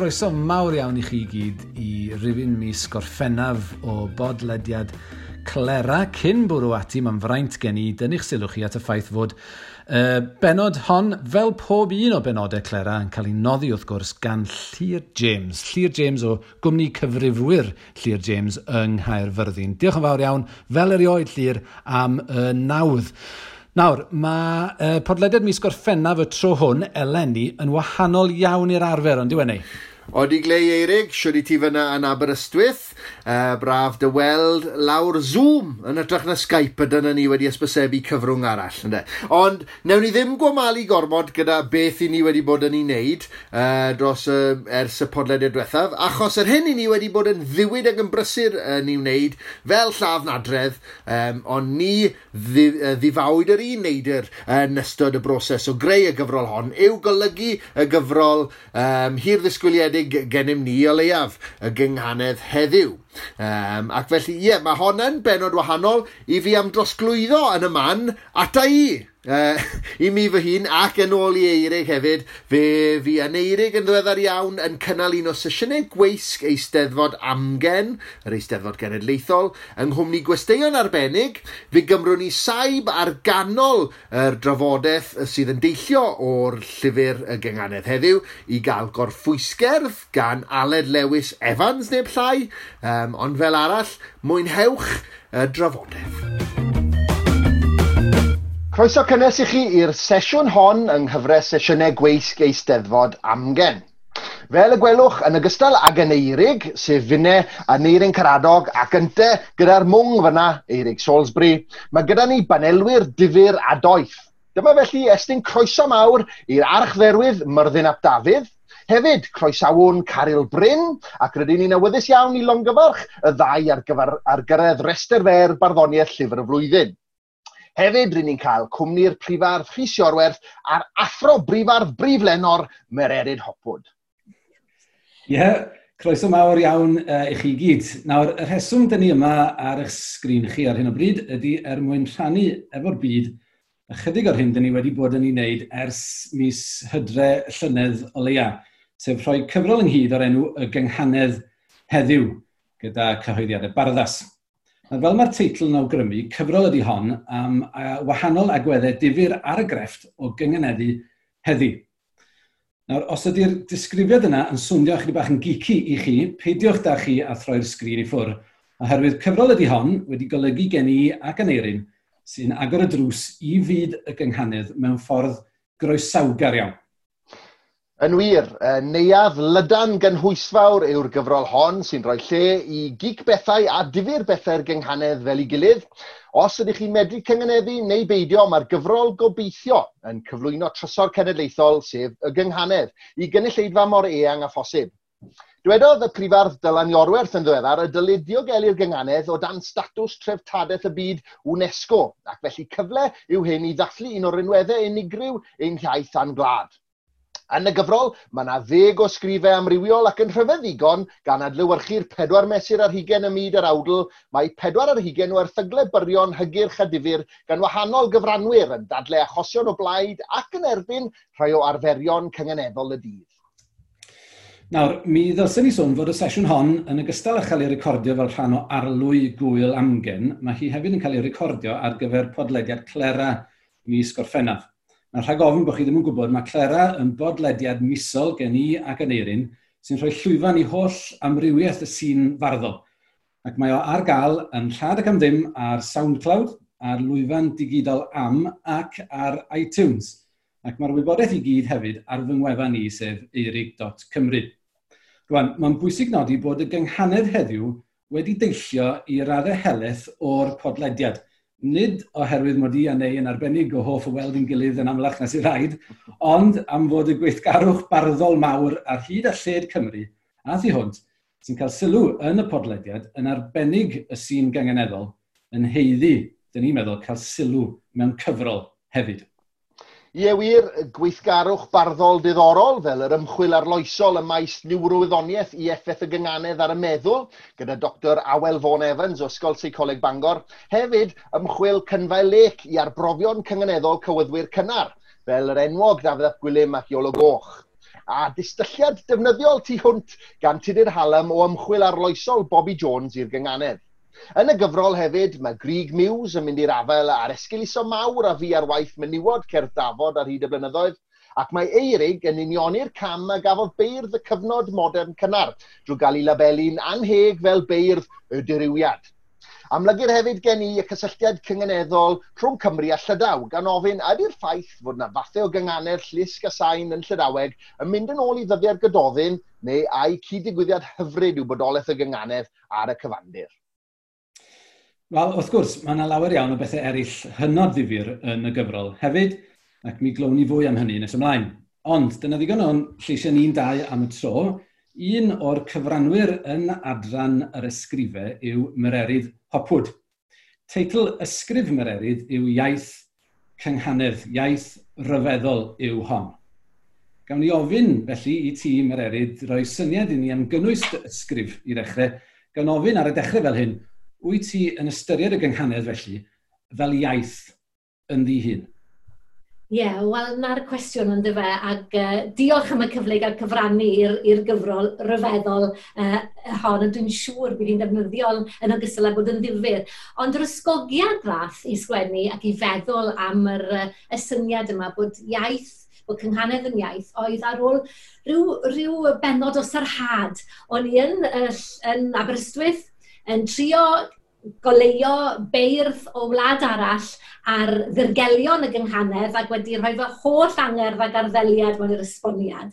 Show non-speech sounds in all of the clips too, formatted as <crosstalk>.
Croeso mawr iawn i chi gyd i rifin mis gorffennaf o bodlediad Clera. Cyn bwrw ati, mae'n fraint gen i dynnu'ch sylw chi at y ffaith fod uh, benod hon, fel pob un o benodau Clera, yn cael ei noddi wrth gwrs gan Llyr James. Llyr James o gwmni cyfrifwyr Llyr James yng Nghaerfyrddin. Diolch yn fawr iawn, fel erioed Llyr, am y nawdd. Nawr, mae uh, podlediad mis gorffennaf y tro hwn, eleni, yn wahanol iawn i'r arfer, ond diwennau. Odi Glei Eirig, siwr i ti fyna yn Aberystwyth, uh, braf dy weld lawr Zoom yn ytrach na Skype ydy ni wedi ysbysebu cyfrwng arall. Ynddo. Ond newn ni ddim gwamalu gormod gyda beth i ni wedi bod yn ei wneud uh, dros uh, ers y podlediad diwethaf, achos yr hyn i ni wedi bod yn ddiwyd ac yn brysur yn ei wneud fel llaf nadredd, um, ond ni ddi, uh, ddifawyd yr un neidr yn ystod y broses o greu y gyfrol hon yw golygu y gyfrol um, hir ddisgwyliedig arbennig gennym ni o leiaf y gynghanedd heddiw. Um, ac felly, ie, yeah, mae honna'n benod wahanol i fi am drosglwyddo yn y man ata i. Uh, <laughs> I mi fy hun ac yn ôl i Eirig hefyd, fe fi yn Eirig yn ddiweddar iawn yn cynnal un o sesiynau gweisg eisteddfod amgen, yr eisteddfod genedlaethol, yng nghwmni Gwesteion Arbennig, fe gymrwn ni saib ar ganol yr drafodaeth sydd yn deillio o'r llyfr y genganedd heddiw i gael gorffwysgerdd gan Aled Lewis Evans neu llai, um, ond fel arall, mwynhewch y drafodaeth. Croeso cynnes i chi i'r sesiwn hon yng nghyfres sesiynau gweisg eisteddfod amgen. Fel y gwelwch, yn ogystal ag yn eirig, sef Fune a Neirin Caradog ac ynte gyda'r mwng fyna, Eirig Salisbury, mae gyda ni banelwyr difyr a doeth. Dyma felly estyn croeso mawr i'r archferwydd Myrddin Ap Dafydd, Hefyd, croesawon Caryl Bryn, ac rydyn ni'n awyddus iawn i longyfarch y ddau ar, gyfer, ar gyrraedd rester fer barddoniaeth llyfr y flwyddyn. Hefyd, rydyn ni'n cael cwmni'r prifardd Rhys Iorwerth a'r athro brifardd briflenor Mererid Hopwood. Ie, yeah, croeso mawr iawn uh, i chi gyd. Nawr, y rheswm dyn ni yma ar eich sgrin chi ar hyn o bryd ydy er mwyn rhannu efo'r byd ychydig o'r hyn dyn ni wedi bod yn ei wneud ers mis hydre llynedd o leia, sef rhoi cyfrol ynghyd o'r enw y gynghanedd heddiw gyda cyhoeddiadau barddas. Fel mae'r teitl yn awgrymu, cyfrol ydy hon am um, wahanol agweddau difyr ar y grefft o gyngeneddu heddi. Nawr, os ydy'r disgrifiad yna yn swnio chydig bach yn geeky i chi, peidiwch da chi a throi'r sgrin i ffwr, oherwydd cyfrol ydy hon wedi golygu gen i ac yn eirin sy'n agor y drws i fyd y gynghanedd mewn ffordd groesawgar iawn. Yn wir, neuaf lydan gynhwysfawr yw'r gyfrol hon sy'n rhoi lle i gig bethau a difyr bethau'r gynghanedd fel ei gilydd. Os ydych chi'n medru cyngeneddu neu beidio, mae'r gyfrol gobeithio yn cyflwyno trysor cenedlaethol, sef y gynghanedd, i gynulleidfa mor eang a phosib. Dywedodd y prifardd Dylan Iorwerth yn ddiweddar y dylid diogelu'r gynghanedd o dan statws treftadaeth y byd UNESCO, ac felly cyfle yw hyn i ddathlu un o'r unweddau unigryw ein hiaith a'n glad. Yn y gyfrol, mae yna ddeg o sgrifau amrywiol ac yn rhyfedd ddigon gan adlywyrchu'r pedwar mesur ar hugen y myd yr awdl, mae pedwar ar hugen o erthyglau byrion hygyrch a difyr gan wahanol gyfranwyr yn dadle achosion o blaid ac yn erbyn rhai o arferion cyngeneddol y dydd. Nawr, mi ddylsyn ni sôn fod y sesiwn hon yn ogystal â chael ei recordio fel rhan o arlwy gwyl amgen, mae hi hefyd yn cael ei recordio ar gyfer podlediad Clera mis Gorffennaf. Mae'n rhag ofyn bod chi ddim yn gwybod mae Clara yn bodlediad misol gen i ac yn eirin sy'n rhoi llwyfan i holl amrywiaeth y sîn farddol. Ac mae o ar gael yn Rhad ac am ddim ar SoundCloud, ar lwyfan digidol am ac ar iTunes. Ac mae'r wybodaeth i gyd hefyd ar fy ngwefan ni sef eirig.cymru. Rwan, mae'n bwysig nodi bod y gynghanedd heddiw wedi deillio i raddau helaeth o'r podlediad – nid oherwydd mod i a neu yn arbennig o hoff o weld yn gilydd yn amlach na sy'n rhaid, ond am fod y gweithgarwch barddol mawr ar hyd a lled Cymru a thi hwnt sy'n cael sylw yn y podlediad yn arbennig y sîn gangeneddol yn heiddi, dyn ni'n meddwl, cael sylw mewn cyfrol hefyd. Ie wir, gweithgarwch barddol diddorol fel yr ymchwil arloesol y maes niwrowyddoniaeth i effaith y gynganedd ar y meddwl gyda Dr Awel Fawn Evans o Ysgol Seicoleg Bangor. Hefyd, ymchwil cynfau lec i arbrofion cyngeneddol cywyddwyr cynnar fel yr enwog Dafydd Ap Gwilym ac Iolo Goch. A distylliad defnyddiol tu hwnt gan Tudur Hallam o ymchwil arloesol Bobby Jones i'r gynganedd. Yn y gyfrol hefyd, mae Grig Mews yn mynd i'r afel a'r esgyliso mawr a fi ar waith menywod cerdd dafod ar hyd y blynyddoedd, ac mae Eirig yn unioni'r cam a gafodd beirdd y cyfnod modern cynnar drwy gael ei labelu'n anheg fel beirdd y dirywiad. Amlygu'r hefyd gen i y cysylltiad cyngeneddol rhwng Cymru a Llydaw gan ofyn ydy'r ffaith fod yna fathau o gynganedd llusg a sain yn Llydaweg yn mynd yn ôl i ddyddiad gydoddin neu a'i cyd-digwyddiad hyfryd yw bodolaeth y gynganedd ar y cyfandir. Wel, wrth gwrs, mae yna lawer iawn o bethau eraill hynod ddifur yn y gyfrol hefyd, ac mi glwn ni fwy am hynny nes ymlaen. Ond, dyna ddigon o'n lleisio ni'n dau am y tro, un o'r cyfranwyr yn adran yr ysgrifau yw Myrerydd Hopwood. Teitl ysgrif Myrerydd yw iaith cynghanedd, iaith ryfeddol yw hon. Gawn ni ofyn, felly, i ti, Myrerydd, roi syniad i ni am gynnwys ysgrif i ddechrau, Gawn ofyn ar y dechrau fel hyn, wyt ti yn ystyried y gynghanedd felly fel iaith yn ddi hun? Ie, yeah, wel, na'r cwestiwn yn dyfe, ac uh, diolch am y cyfle i gael cyfrannu i'r gyfrol ryfeddol uh, hon, ond dwi'n siŵr bydd hi'n defnyddiol yn ogystal â bod yn ddifur. Ond yr ysgogiad fath i sgwennu ac i feddwl am yr, uh, y syniad yma bod iaith bod cynghanedd yn iaith, oedd ar ôl rhyw, rhyw benod o sarhad. O'n i yn, uh, yn Aberystwyth yn trio goleio beirdd o wlad arall ar ddirgelion y gynghanedd ac wedi rhoi fy holl angerdd ac arddeliad mewn i'r esboniad.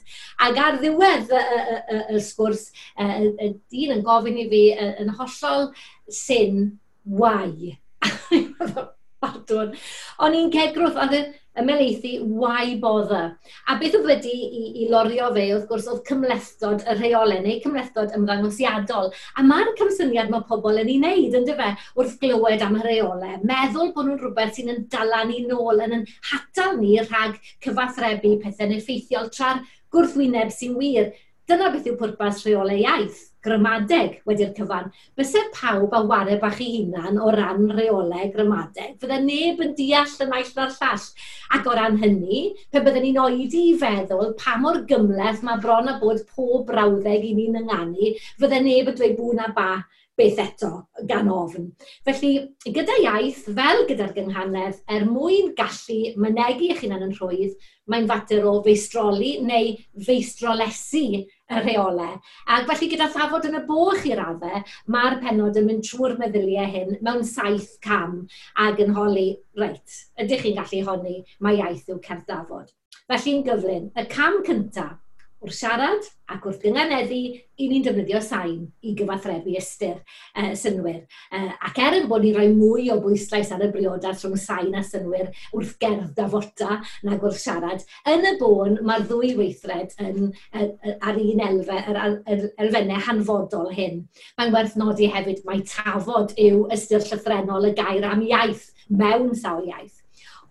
Ac ar ddiwedd y, y, y, y sgwrs, y, y dyn yn gofyn i fi yn hollol syn, wai. <laughs> Bardwn. O'n i'n cegrwth, oedd ymelaethu, why bother? A beth oedd wedi i, i lorio fe, wrth gwrs, oedd cymlethdod y rheolau neu cymlethdod ymddangosiadol. A mae'r cymsyniad mae pobl yn ei wneud, ynddo fe, wrth glywed am y rheolau. Meddwl bod nhw'n rhywbeth sy'n yn dala ni nôl, yn yn hatal ni rhag cyfathrebu pethau'n effeithiol tra'r gwrthwyneb sy'n wir. Dyna beth yw pwrpas rheolau iaith gramadeg wedi'r cyfan. Byse pawb a ware bach i hunan o ran reolau gramadeg. Fydde neb yn deall yn aill na'r llall. Ac o ran hynny, pe byddwn ni'n oedi i feddwl pa mor gymleth mae bron a bod pob brawddeg i ni'n ynganu, fydde neb yn dweud bwna ba beth eto gan ofn. Felly, gyda iaith, fel gyda'r gynghanedd, er mwyn gallu mynegu eich hunan yn rhwydd, mae'n fater o feistroli neu feistrolesu y rheolau. Ac felly gyda thafod yn y boch i raddau, mae'r penod yn mynd trwy'r meddyliau hyn mewn saith cam ac yn holi, reit, ydych chi'n gallu honni, mae iaith yw cerddafod. Felly'n gyflym, y cam cyntaf wrth siarad ac wrth gynganeddu, i ni'n defnyddio sain i gyfathrebu ystyr e, synwyr. E, ac er yn bod ni'n rhoi mwy o bwyslais ar y briodas rhwng sain a synwyr wrth gerdd a fota na wrth siarad, yn y bôn mae'r ddwy weithred yn, er, ar un elfe, yr er, elfennau hanfodol hyn. Mae'n werth nodi hefyd mae tafod yw ystyr llythrenol y gair am iaith mewn sawl iaith.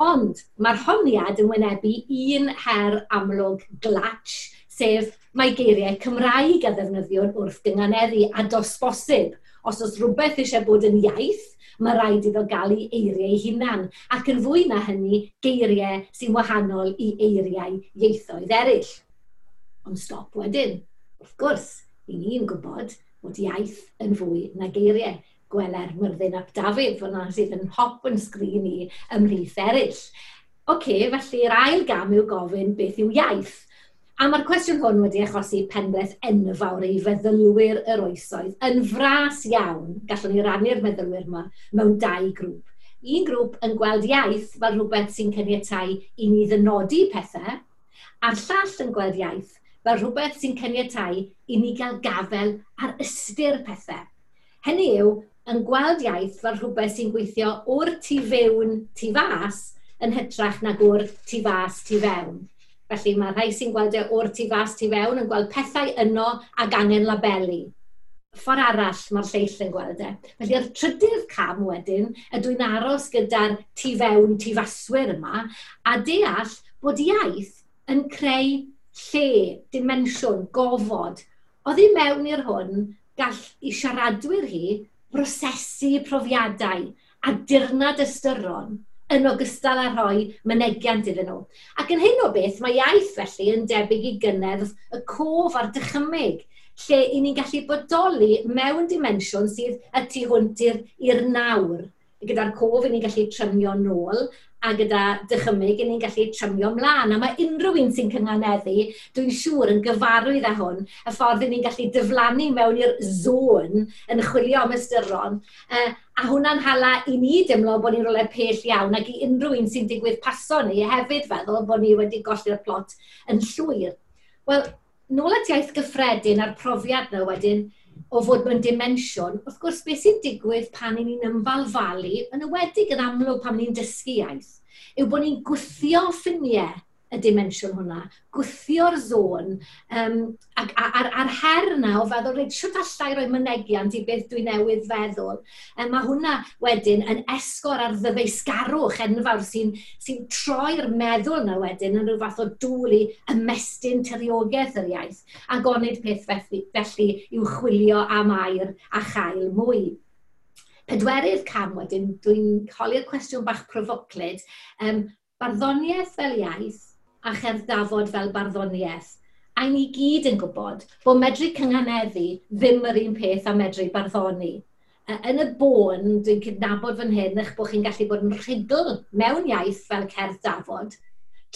Ond mae'r honiad yn wynebu un her amlwg glatch sef mae geiriau Cymraeg a ddefnyddiwr wrth gynganeddu, a dos bosib, os oes rhywbeth eisiau bod yn iaith, mae rhaid iddo gael ei eiriau ei hunan, ac yn fwy na hynny, geiriau sy'n wahanol i eiriau ieithoedd eraill. Ond stop wedyn, wrth gwrs, i ni'n gwybod bod iaith yn fwy na geiriau. Gweler Myrddin ap Dafydd, fyna sydd yn hop yn sgrin i ymhlith eraill. Oce, okay, felly'r ail gam yw gofyn beth yw iaith. A mae'r cwestiwn hwn wedi achosi penbleth enfawr i feddylwyr yr oesoedd. Yn fras iawn, gallwn ni rannu'r meddylwyr yma mewn dau grŵp. Un grŵp yn gweld iaith fel rhywbeth sy'n caniatau i ni ddynodi pethau, a'r llall yn gweld iaith fel rhywbeth sy'n caniatau i ni gael gafel ar ystyr pethau. Hynny yw, yn gweld iaith fel rhywbeth sy'n gweithio o'r tu fewn tu fas yn hytrach nag o'r tu fas tu fewn. Felly mae rhai sy'n gweld e o'r tu fas tu fewn yn gweld pethau yno ac angen labelu. Ffordd arall mae'r lleill yn gweld e. Felly'r trydydd cam wedyn, ydw i'n aros gyda'r tu fewn, tu faswyr yma, a deall bod iaith yn creu lle, dimensiwn, gofod. Oedd i mewn i'r hwn gall i siaradwyr hi brosesu profiadau a dirnad ystyron yn ogystal â rhoi mynegiant iddyn nhw. Ac yn hyn o beth, mae iaith felly yn debyg i gynnedd y cof a'r dychymyg, lle i ni'n gallu bodoli mewn dimensiwn sydd y tu hwnt i'r nawr gyda'r cof, i ni'n gallu trymio nôl, a gyda dychymyg, ni'n gallu trymio mlaen. A mae unrhyw un sy'n cynghaneddu, dwi'n siŵr, yn gyfarwydd â hwn, y ffordd ni'n gallu diflannu mewn i'r zôn yn chwilio am ystyron. Uh, a hwnna'n hala i ni dimlo bod ni'n rolau pell iawn, ac i unrhyw un sy'n digwydd paso ni hefyd feddwl bod ni wedi golli'r plot yn llwyr. Wel, nôl at iaith gyffredin a'r profiad yna wedyn, o fod mewn dimensiwn, wrth gwrs beth sy'n digwydd pan ni'n ymfalfalu, yn ywedig yn amlwg pan ni'n dysgu iaith, yw bod ni'n gwythio ffiniau y dimensiwn hwnna, gwthio'r zôn um, ac, a'r, a'r her yna o feddwl, reit, siwt allai roi mynegiant i beth dwi newydd feddwl. E, um, mae hwnna wedyn yn esgor ar ddyfeisgarwch enfawr sy'n sy troi'r meddwl yna wedyn yn rhyw fath o dŵl i ymestyn tyriogaeth yr iaith, a gonid peth felly, felly i'w chwilio am air a chael mwy pedwerydd cam wedyn, dwi'n holi'r cwestiwn bach provoclyd, um, barddoniaeth fel iaith a cherddafod fel barddoniaeth. A ni gyd yn gwybod bod medru cynghaneddu ddim yr un peth a medru barddoni. Yn y bôn, dwi'n cydnabod fan hyn eich bod chi'n gallu bod yn rhugl mewn iaith fel cerdd dafod,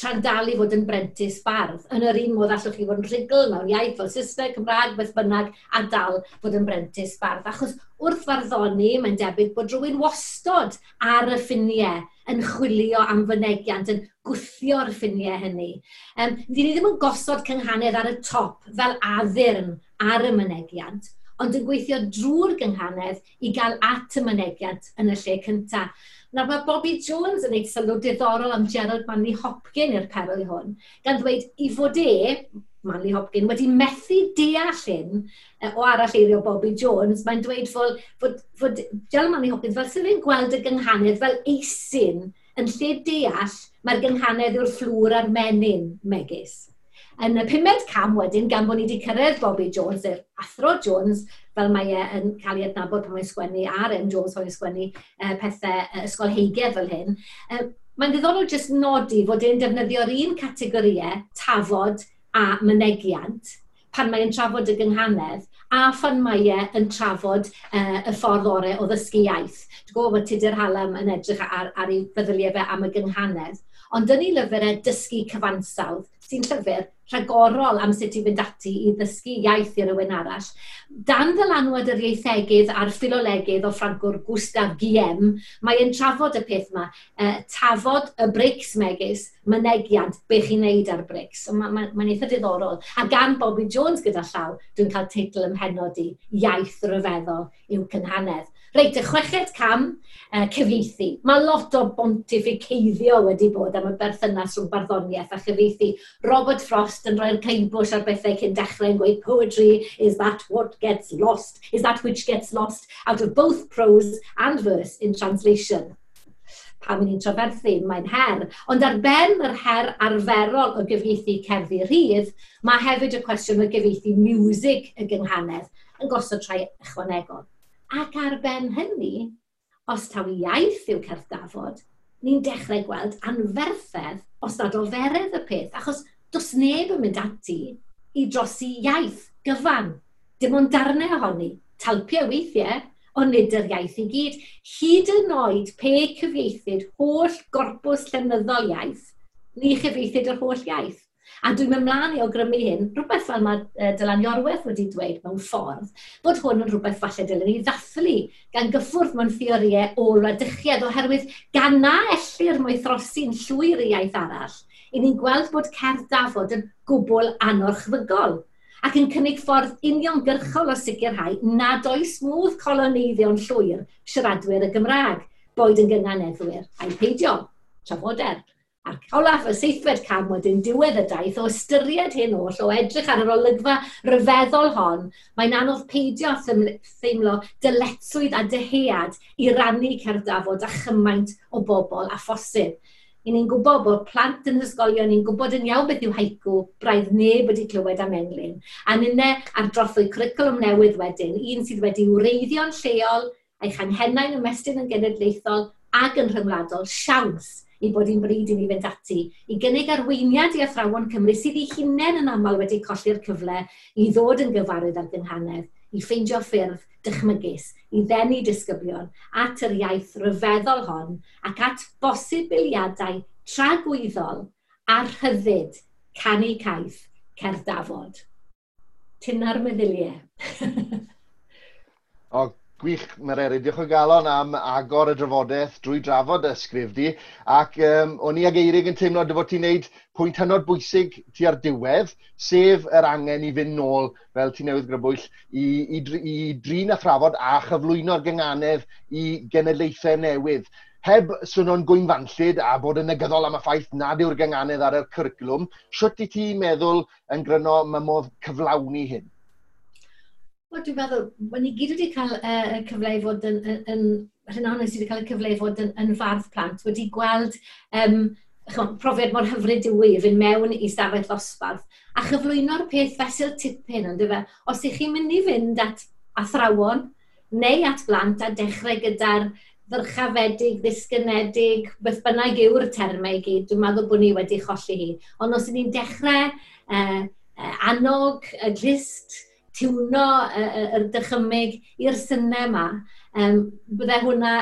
tra'n dal i fod yn brentis bardd. Yn yr un modd allwch chi fod yn rhugl mewn iaith fel Saesneg, Cymraeg, beth bynnag, a dal fod yn brentis bardd. Achos wrth farddoni, mae'n debyg bod rhywun wastod ar y ffiniau yn chwilio am fynegiant, yn gwthio'r ffiniau hynny. Um, Dyn ni ddim yn gosod cynghanedd ar y top fel addurn ar y mynegiant, ond yn gweithio drwy'r gynghanedd i gael at y mynegiant yn y lle cyntaf. Nawr mae Bobby Jones yn gwneud sylw diddorol am Gerald Manley Hopkin i'r perl hwn, gan ddweud i fod e, Manley Hopkin, wedi methu deall hyn e, o arall eirio Bobby Jones. Mae'n dweud fod, fod, fod Gerald Manley Hopkins fel sydd wedi'n gweld y gynghanedd fel eisyn yn lle deall mae'r gynghanedd yw'r fflwr a'r menyn megis. Yn y pumed cam wedyn, gan bod ni wedi cyrraedd Bobby Jones, yr Athro Jones, fel mae e yn cael ei adnabod pan mae'n sgwennu, ar M Jones pan mae'n sgwennu e, pethau e, ysgolheigau fel hyn, e, mae'n ddiddorol jyst nodi fod e'n defnyddio'r un categoriau, tafod a mynegiant, pan mae'n trafod y gynghanedd, a phan mae e yn trafod uh, y ffordd orau o ddysgu iaith. Dwi'n gwybod bod Tudur Halam yn edrych ar, ar ei feddyliau fe am y gynghanedd, ond yn ni lyfrau dysgu cyfansawdd, sy'n llyfr rhagorol am sut i fynd ati i ddysgu iaith i rywun arall. Dan ddylanwad yr ieithegydd a'r ffilolegydd o Ffrancwr Gustaf Guillem, mae yn trafod y peth yma, e, tafod y brics megis, mynegiant, be chi'n neud ar brics. So, Mae'n ma, ma, eitha diddorol. A gan Bobby Jones gyda llaw, dwi'n cael teitl ymhenod i, Iaith Ryfeddol i'w cynhanedd. Reit, y chweched cam, uh, cyfeithi. Mae lot o bontificeiddio wedi bod am y berthynas rhwng barddoniaeth a chyfeithi. Robert Frost yn rhoi'r caimbwys ar bethau cyn dechrau yn gweud poetry is that what gets lost, is that which gets lost out of both prose and verse in translation pan ni'n trafferthu, mae'n her. Ond ar ben yr her arferol o gyfieithu cerddi rhydd, mae hefyd y cwestiwn o gyfieithu music y gynghanedd yn gosod trai ychwanegol. Ac ar ben hynny, os taw iaith yw cerddafod, ni'n dechrau gweld anferthedd os nad oferedd y peth, achos dos neb yn mynd ati i drosi iaith gyfan. Dim ond darnau ohoni, talpiau weithiau, ond nid yr iaith i gyd. Hyd yn oed pe cyfieithyd holl gorpws llenyddol iaith, ni chyfieithyd yr holl iaith. A dwi'n mynd mlaen i awgrymu hyn, rhywbeth fel mae Dylan Iorwerth wedi dweud mewn ffordd, bod hwn yn rhywbeth falle dylen ni ddathlu gan gyffwrdd mewn theoriau ôl a dychiad oherwydd ganna ellir mwy throsi'n llwyr i iaith arall, i ni'n gweld bod cerdd dafod yn gwbl anorchfygol ac yn cynnig ffordd uniongyrchol o sicrhau nad oes modd coloneiddion llwyr siaradwyr y Gymraeg, boed yn gynganeddwyr a'i peidio, Trafoder! Ac olaf y seithfed cam wedyn diwedd y daith o ystyried hyn oll, o edrych ar yr olygfa ryfeddol hon, mae'n anodd peidio theimlo dyletswydd a dyhead i rannu cerdafod a chymaint o bobl a phosib. I ni'n gwybod bod plant yn ysgolion, ni'n gwybod yn iawn beth yw haiku, braidd neb wedi clywed am englyn. A nynne ar drothwy cwricwlwm newydd wedyn, un sydd wedi wreiddio'n lleol, a'i changhenau'n ymestyn yn genedlaethol ac yn rhyngwladol siawns i bod hi'n bryd i ni fynd ati, i gynnig arweiniad i athrawon Cymru sydd ei hunain yn aml wedi colli'r cyfle i ddod yn gyfarwydd ar gynhanedd, i ffeindio ffyrdd dychmygus, i ddenu disgyblion at yr iaith ryfeddol hon ac at bosibiliadau tragwyddol a rhyddid canu caeth cerddafod. Tynna'r meddyliau. <laughs> o, Gwych, Mereri, diolch o galon am agor y drafodaeth drwy drafod y sgrif di. Ac um, o'n i ag Eirig yn teimlo dy fod ti'n neud pwynt hynod bwysig ti ar diwedd, sef yr angen i fynd nôl, fel ti newydd grybwyll, i, i, i drin a thrafod a chyflwyno'r gynganedd i genedlaethau newydd heb swno'n gwynfanllyd a bod yn negyddol am y ffaith nad yw'r gynganedd ar y cwricwlwm, i ti meddwl yn gryno mymodd cyflawni hyn? Wel, dwi'n meddwl, mae ni gyd wedi cael uh, cyfle i fod yn, yn, yn rhan ohonyn sydd wedi cael y cyfle i fod yn, yn fardd plant, wedi gweld um, chwan, profiad mor hyfryd yw i fynd mewn i stafell ddosbarth a chyflwyno'r peth fesul tipyn, ond dyfa, os ych chi'n mynd i fynd at athrawon neu at blant a dechrau gyda'r ddyrchafedig, ddisgynedig, beth bynnag yw'r termau i gyd, dwi'n meddwl bod ni wedi cholli hi. Ond os ni'n dechrau uh, e, e, annog, y glist, tiwno y, y, y dychymyg i'r synnau yma, um, bydde hwnna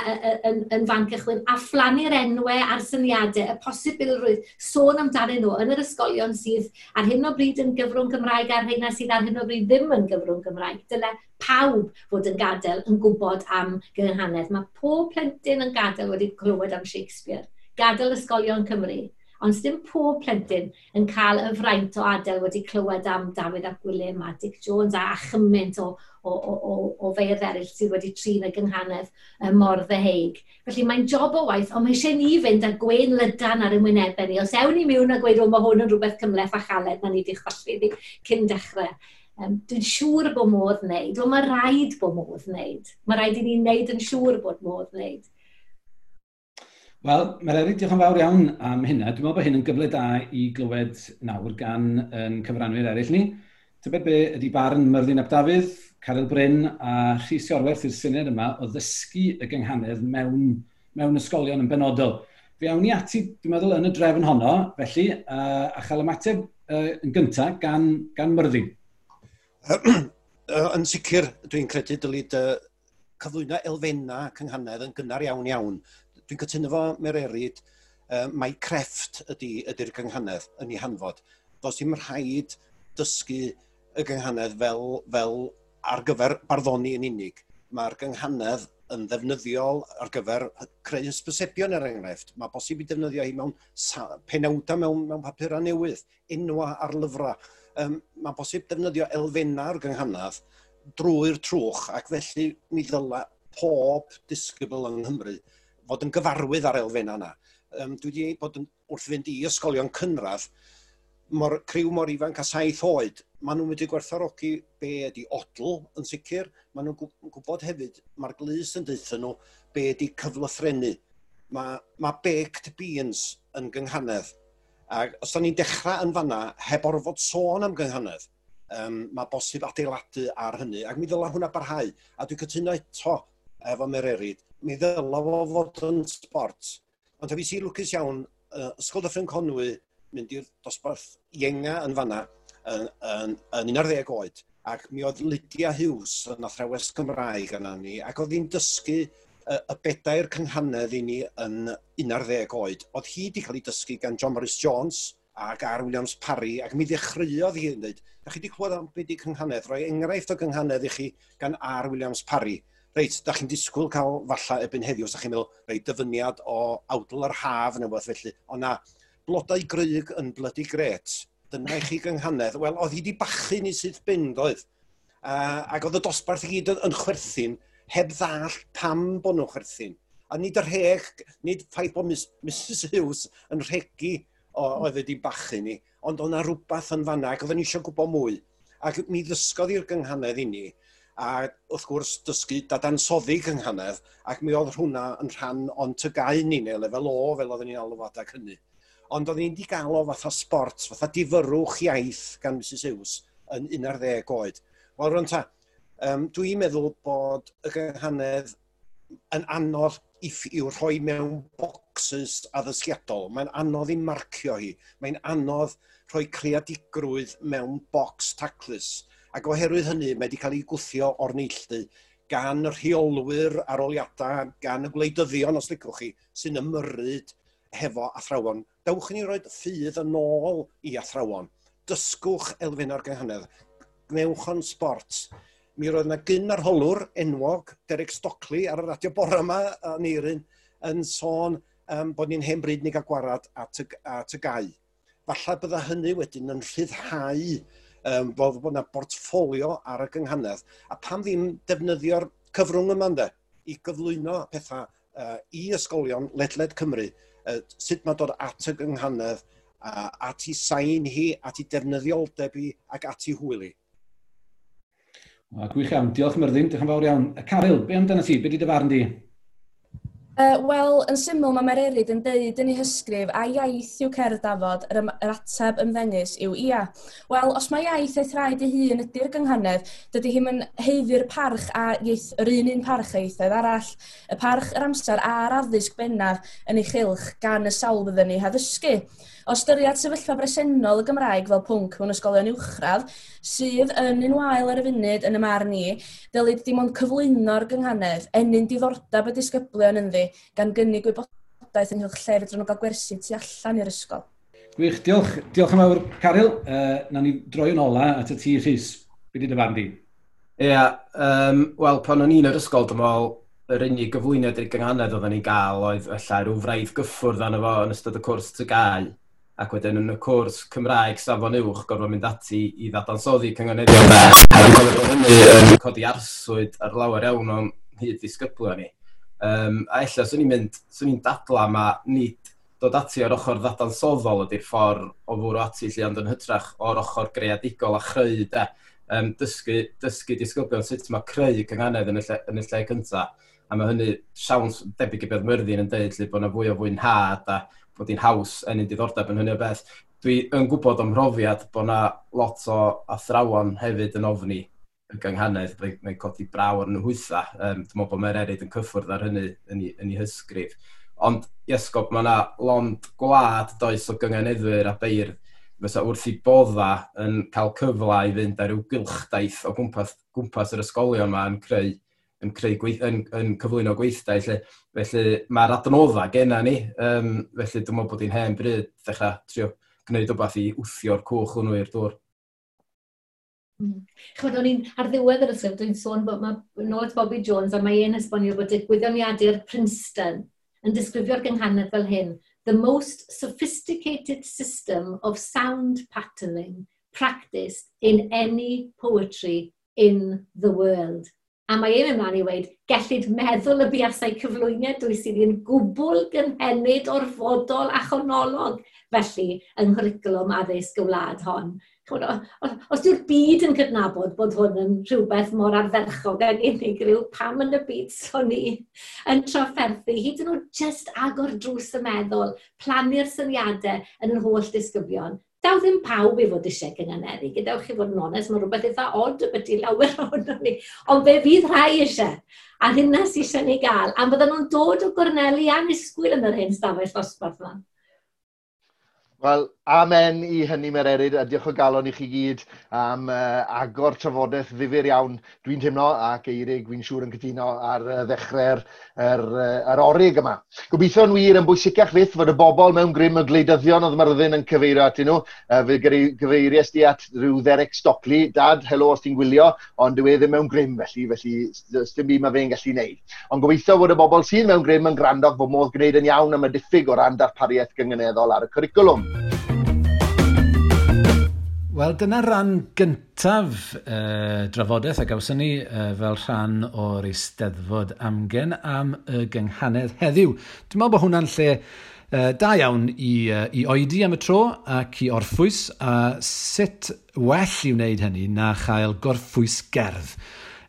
yn, yn fan cychwyn, a phlannu'r enwau a'r syniadau, y posibilrwydd, sôn amdanyn nhw yn yr ysgolion sydd ar hyn o bryd yn gyfrwng Gymraeg a'r rheina sydd ar hyn o bryd ddim yn gyfrwng Gymraeg. Dyle pawb fod yn gadael yn gwybod am gynghanedd. Mae pob plentyn yn gadael wedi clywed am Shakespeare. Gadael ysgolion Cymru. Ond dim pob plentyn yn cael y fraint o adael wedi clywed am Dafydd ap Gwilym a Dick Jones a chymaint o, o, o, o, o feirdd eraill sydd wedi trin y gynghanedd y mor ddeheig. Felly mae'n job o waith, ond mae eisiau ni fynd â gwein lydan ar ein wynebau ni. Os ewn ni mewn a gweud, o, mae hwn yn rhywbeth cymleth a chaled na ni wedi cholli cyn dechrau. Um, dwi'n siŵr bod modd wneud, ond mae rhaid bod modd wneud. Mae rhaid i ni wneud yn siŵr bod modd wneud. Wel, mae'r Meleri, diolch yn fawr iawn am hynna. Dwi'n meddwl bod hyn yn gyfle da i glywed nawr gan yn cyfranwyr eraill ni. Tybed be ydy barn Myrddin Ap Dafydd, Caryl Bryn a Rhys Iorwerth i'r syniad yma o ddysgu y gynghanedd mewn, mewn ysgolion yn benodol. Fe awn ni ati, dwi'n meddwl, yn y drefn honno, felly, uh, a chael ymateb uh, yn gyntaf gan, gan Myrddin. yn sicr, dwi'n credu dylid uh, cyflwyno elfenna cynghanedd yn gynnar iawn iawn Dwi'n cytuno fo Mererid, uh, mae crefft ydy, ydy'r gynghanedd yn ei hanfod. Does dim rhaid dysgu y gynghanedd fel, fel ar gyfer barddoni yn unig. Mae'r gynghanedd yn ddefnyddiol ar gyfer creu ysbysebion er enghraifft. Mae bosib i defnyddio hi mewn penawda mewn, mewn papurau newydd, enwa ar lyfrau. Um, mae bosib defnyddio elfennau o'r gynghanedd drwy'r trwch ac felly mi ddyla pob disgybl yng Nghymru fod yn gyfarwydd ar elfenna yna. Um, dwi wedi bod yn, wrth fynd i ysgolion cynradd, mor, criw mor ifanc a saith oed, maen nhw'n wedi i gwerthorogi be ydy odl yn sicr, maen nhw'n gwybod hefyd, mae'r glus yn deitha nhw be ydy cyflythrenu. Mae, ma baked beans yn gynghanedd. Ac os da ni'n dechrau yn fanna, heb orfod sôn am gynghanedd, um, mae bosib adeiladu ar hynny, ac mi ddylai hwnna barhau. A dwi'n cytuno eto efo Mererid. Mi ddyla fo fod yn sport. Ond hefyd si lwcus iawn, uh, Ysgol Dyffryn Conwy mynd i'r dosbarth ienga yn fanna yn, yn, yn 11 oed. Ac mi oedd Lydia Hughes yn athrawes Cymraeg yna ni, ac oedd hi'n dysgu uh, y bedair cynghanedd i ni yn 11 oed. Oedd hi wedi cael ei dysgu gan John Morris Jones ac R. Williams Parry, ac mi ddechreuodd hi yn dweud, da chi wedi clywed am beth i cynghanedd, roi enghraifft o gynghanedd i chi gan R. Williams Parry reit, da chi'n disgwyl cael falla ebyn heddiw, os da chi'n meddwl, reit, dyfyniad o awdl yr haf neu beth felly, ond na, blodau gryg yn blydi gret, dyna i chi <laughs> gynghanedd, wel, oedd hi wedi bachu ni sydd bynd oedd, uh, ac oedd y dosbarth i gyd yn chwerthin, heb ddall pam bod nhw'n chwerthin. A nid yr heg, nid ffaith bod Mrs Hughes yn rhegu oedd wedi bachu ni, ond o'na rhywbeth yn fanna ac oedden ni eisiau gwybod mwy. Ac mi ddysgodd i'r gynghanedd i ni a wrth gwrs dysgu dadansoddi cynghanedd ac mi oedd hwnna yn rhan o'n tygau ni neu lefel O fel oedden ni'n alw adag hynny. Ond oedden ni'n di o fatha sport, fatha difyrwch iaith gan Mrs Hughes yn 11 oed. Wel, rwy'n ta, um, dwi'n meddwl bod y gynghanedd yn anodd i, i'w rhoi mewn bocsys addysgiadol. Mae'n anodd i marcio hi. Mae'n anodd rhoi creadigrwydd mewn bocs taclus ac oherwydd hynny mae wedi cael ei gwthio o'r neilltu gan y rheolwyr aroliadau, gan y gwleidyddion, os licwch chi, sy'n ymyrryd hefo athrawon. Dewch ni roed ffydd yn ôl i athrawon. Dysgwch elfen o'r gynghanedd. Gnewch o'n sport. Mi roedd yna gyn arholwr enwog, Derek Stockley, ar y radio bore yma yn Eirin, yn sôn um, bod ni'n hen bryd ni gael gwarad at y, at y gau. Falle bydda hynny wedyn yn rhyddhau um, bod yna bortffolio ar y gynghanedd. A pam ddim defnyddio'r cyfrwng yma ynde, i gyflwyno pethau uh, i ysgolion ledled Cymru, uh, sut mae dod at y gynghanedd, uh, at i sain hi, at i defnyddioldeb hi ac at i hwyli. Gwych iawn. Diolch Myrddin. Diolch yn fawr iawn. Caryl, be amdano ti? Be di dy farn di? Uh, Wel, yn syml, mae Mererid yn deud yn ei hysgrif a iaith yw cerdd dafod, yr, yr ateb ymddengus yw ia. Wel, os mae iaith ei thraed ei hun ydy'r gynghanedd, dydy hi'n yn heiddi'r parch a ieith, yr un un parch eithaf arall, y parch yr amser a'r addysg bennaf yn ei chylch gan y sawl bydden ni haddysgu. O ystyried sefyllfa bresennol y Gymraeg fel pwnc mewn ysgolion uwchradd, sydd yn unwael ar y funud yn y mar ni, dylid dim ond cyflwyno'r gynghanedd, enyn diddordeb y disgyblion ynddi, gan gynnig gwybodaeth ynghylch lle fedrwn nhw gael gwersi tu allan i'r ysgol. Gwych, diolch, diolch yn fawr, Caryl. Uh, na ni droi yn ola at y ti, Rhys. Be di dy fan di? Ie, yeah, um, wel, pan o'n i'n yr ysgol, dwi'n meddwl, yr unig gyflwyniad i'r gynghanedd oedden ni'n gael oedd y rhyw fraidd gyffwrdd arno fo yn ystod y cwrs tygau ac wedyn yn y cwrs Cymraeg safon uwch gorfod mynd ati i ddadansoddi cyngoneddion da. hynny yn codi arswyd ar lawer iawn o'n hyd ddisgyblion ni. Um, a ella, swn i'n mynd, swn i'n dadla ma nid dod ati o'r ochr ddadansoddol ydy'r ffordd o fwrw ati lle ond yn hytrach o'r ochr greadigol a chreu de. Um, dysgu, dysgu disgyblion sut mae creu cynghanedd yn y lle, yn y lle cyntaf a mae hynny siawns debyg i beth Myrddin yn dweud, lle bod yna fwy o fwynhad a bod hi'n haws yn un diddordeb yn hynny o beth. Dwi yn gwybod o'm mhrofiad bod yna lot o athrawon hefyd yn ofni y gynghanedd, mae'n codi braw ar nhw hwytha. Um, dwi'n meddwl bod mae'r eryd yn cyffwrdd ar hynny yn ei, yn ei hysgrif. Ond iesgob, mae yna lond gwlad does o gynghaneddwyr a beirdd fysa wrth i bodda yn cael cyfle i fynd ar ryw gylchdaith o gwmpas, gwmpas yr ysgolion yma yn creu yn, creu gweith, yn, yn cyflwyno gweithdai. Felly, felly mae'r adnoddau genna ni, um, felly dwi'n meddwl bod hi'n hen bryd ddechrau trio gwneud rhywbeth i wthio'r cwch hwnnw i'r dŵr. Mm. Chymod, o'n i'n ar ddiwedd yr ysgrif, dwi'n sôn bod mae Nod Bobby Jones a mae e'n esbonio bod y gwyddoniadur Princeton yn disgrifio'r gynghanedd fel hyn, the most sophisticated system of sound patterning practiced in any poetry in the world. A mae e'n ymlaen i weud, gellid meddwl y buasau cyflwyniad dwi sydd yn gwbl gynhenid, orfodol a chonolog. Felly yng nghwricwlwm addysg y wlad hon. Os yw'r byd yn cydnabod bod hwn yn rhywbeth mor ardderchog ag unigryw, pam yn y byd so ni yn trafferthu, hyd yn oed jyst agor drws y meddwl, plannu'r syniadau yn yr holl disgyblion, Daw ddim pawb i fod eisiau cynganeddu. Gadewch chi fod yn onest, mae rhywbeth eitha odd y byddu lawer <laughs> ohono ni. Ond fe fydd rhai eisiau, a hynna sy'n eisiau ni gael. A bydden nhw'n dod o gorneli anusgwyl yn yr hyn stafell ddosbarth yma. Wel, amen i hynny mererid, a diolch o galon i chi gyd am uh, agor trafodaeth ddifur iawn, dwi'n teimlo, ac Eirig, dwi'n siŵr yn cytuno ar uh, ddechrau'r er, er orig yma. Gobeithio'n wir yn bwysicach fydd fod y bobl mewn grym y gleidyddion oedd Myrddin yn cyfeirio atyn nhw. Uh, fe gyfeiries di at rhyw dderec stocli, dad, helo os ti'n gwylio, ond dwi e ddim mewn grym, felly, felly dim byd mae fe'n gallu gwneud. Ond gobeithio fod y bobl sydd mewn grym yn gwrando fod modd gwneud yn iawn am y diffyg o ran darpariaeth gyngeneddol ar y cwricwlwm. Wel, dyna rhan gyntaf uh, drafodaeth a gawson ni uh, fel rhan o'r Eisteddfod amgen am y gynghanedd heddiw. Dwi'n meddwl bod hwnna'n lle uh, da iawn i, uh, i oedi am y tro ac i orffwys, a sut well i wneud hynny na chael gorffwys gerdd.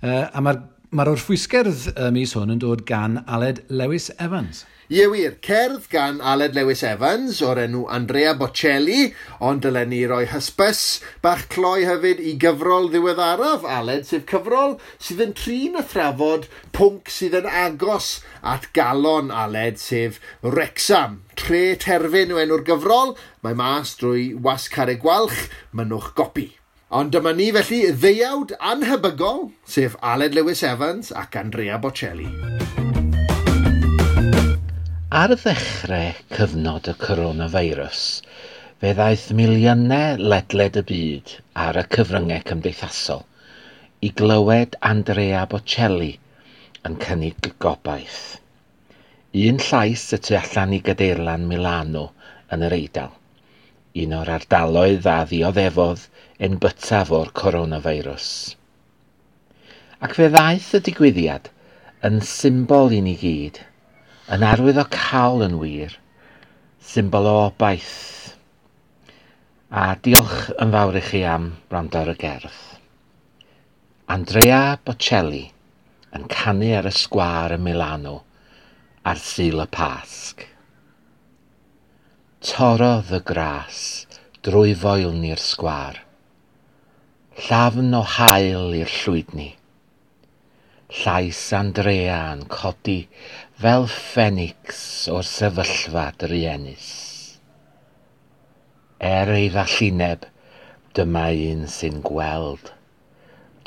Uh, a mae'r ma, orffwysgerdd mis hwn yn dod gan Aled Lewis Evans. Ie wir, cerdd gan Aled Lewis Evans o'r enw Andrea Bocelli, ond dylen ni roi hysbys bach cloi hefyd i gyfrol ddiweddaraf Aled, sef cyfrol sydd yn trin a thrafod pwnc sydd yn agos at galon Aled, sef Rexam. Tre terfyn yw enw'r gyfrol, mae mas drwy wascar y gwalch, mynwch gopi. Ond dyma ni felly ddeiawd anhybygol, sef Aled Lewis Evans ac Andrea Bocelli. Ar ddechrau cyfnod y coronavirus, fe ddaeth miliynau ledled y byd ar y cyfryngau cymdeithasol i glywed Andrea Bocelli yn cynnig gobaith. Un llais y tu allan i gadeirlan Milano yn yr Eidal, un o'r ardaloedd a ddioddefodd yn bytaf o'r coronavirus. Ac fe ddaeth y digwyddiad yn symbol i ni gyd – yn arwyddocaol yn wir, symbol o obaith. A diolch yn fawr i chi am wrando ar y gerdd. Andrea Bocelli yn canu ar y sgwâr ym Milano ar syl y pasg. Torodd y gras drwy foel ni'r sgwâr. Llafn o hael i'r llwydni. Llais Andrea yn codi fel ffenics o'r sefyllfa driennus. Er ei ddallineb, dyma un sy'n gweld,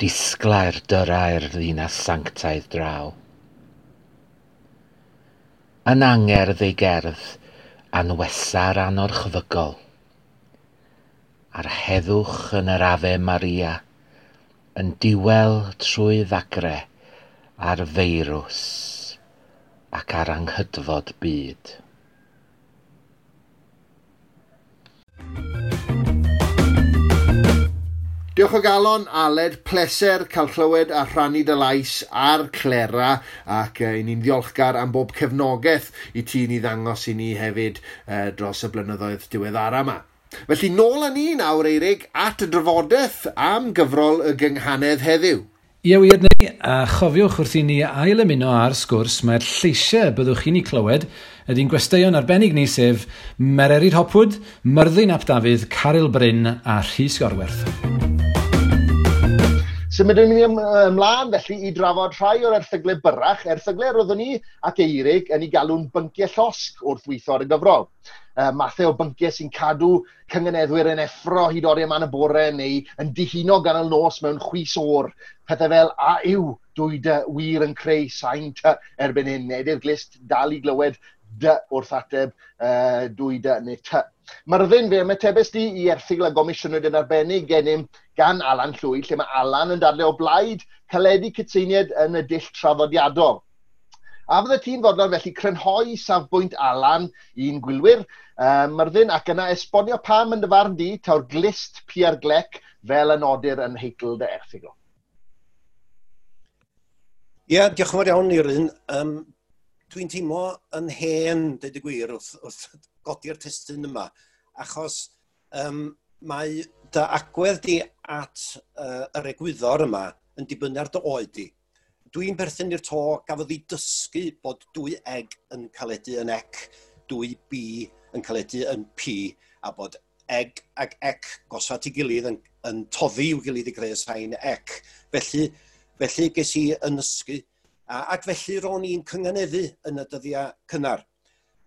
disgla'r dyrau'r ddinas sanctaidd draw. Yn angerdd ei gerdd, anwesar anorchfygol, a'r heddwch yn yr afe Maria, yn diwel trwy ddagre ar feirws ac ar anghydfod byd. Diolch o galon, Aled. Pleser cael clywed a rhannu dy lais a'r clera ac uh, ni'n ddiolchgar am bob cefnogaeth i ti ni ddangos i ni hefyd uh, dros y blynyddoedd diweddara yma. Felly nôl â ni nawr, Eirig, at y drafodaeth am gyfrol y gynghanedd heddiw. Ie wir a chofiwch wrth i ni ail ymuno ar sgwrs mae'r lleisiau byddwch chi'n ei clywed ydy'n gwesteion arbennig ni sef Mererid Hopwood, Myrddin Ap Dafydd, Caryl Bryn a Rhys Gorwerth. Symudwn ni ymlaen felly i drafod rhai o'r erthyglau byrach, erthyglau roeddwn ni ac Eirig yn ei galw'n bynciau llosg wrth weithio ar y gyfrol. Uh, mathau o bynciau sy'n cadw cyngeneddwyr yn effro hyd oriau man y bore neu yn dihuno gan y nos mewn chwys o'r. Pethau fel, a yw, dwy dy wir yn creu sain ty erbyn hyn, neu di'r glist dal i glywed dy wrth ateb uh, dwy dy neu ty Myrddin fe ymatebus di i erthigl a gomisiynwyd yn arbennig gennym gan Alan Llwy, lle mae Alan yn darle o blaid caledu cytseiniad yn y dill traddodiadol. A fydde tîm fodlon felly crynhoi safbwynt Alan i'n gwylwyr, uh, Myrddin ac yna esbonio pam yn dyfarn di taw'r glist Pierre Glec fel y nodir yn heitl dy erthigol. Ie, yeah, diolch yn fawr iawn, i'r un. Um, dwi'n teimlo yn hen, dweud y gwir, wrth, wrth godi'r testyn yma, achos um, mae dy agwedd di at uh, yr egwyddor yma yn dibynnu ar dy oed di. Dwi'n berthyn i'r to gafodd ei dysgu bod dwy eg yn caledu yn ec, dwy bi yn caledu yn p, a bod eg ag ec gosod i gilydd yn, yn toddi i'w gilydd i greu sain ec. Felly, felly ges i yn ysgu A, ac felly ro'n i'n cynganeddu yn y dyddiau cynnar.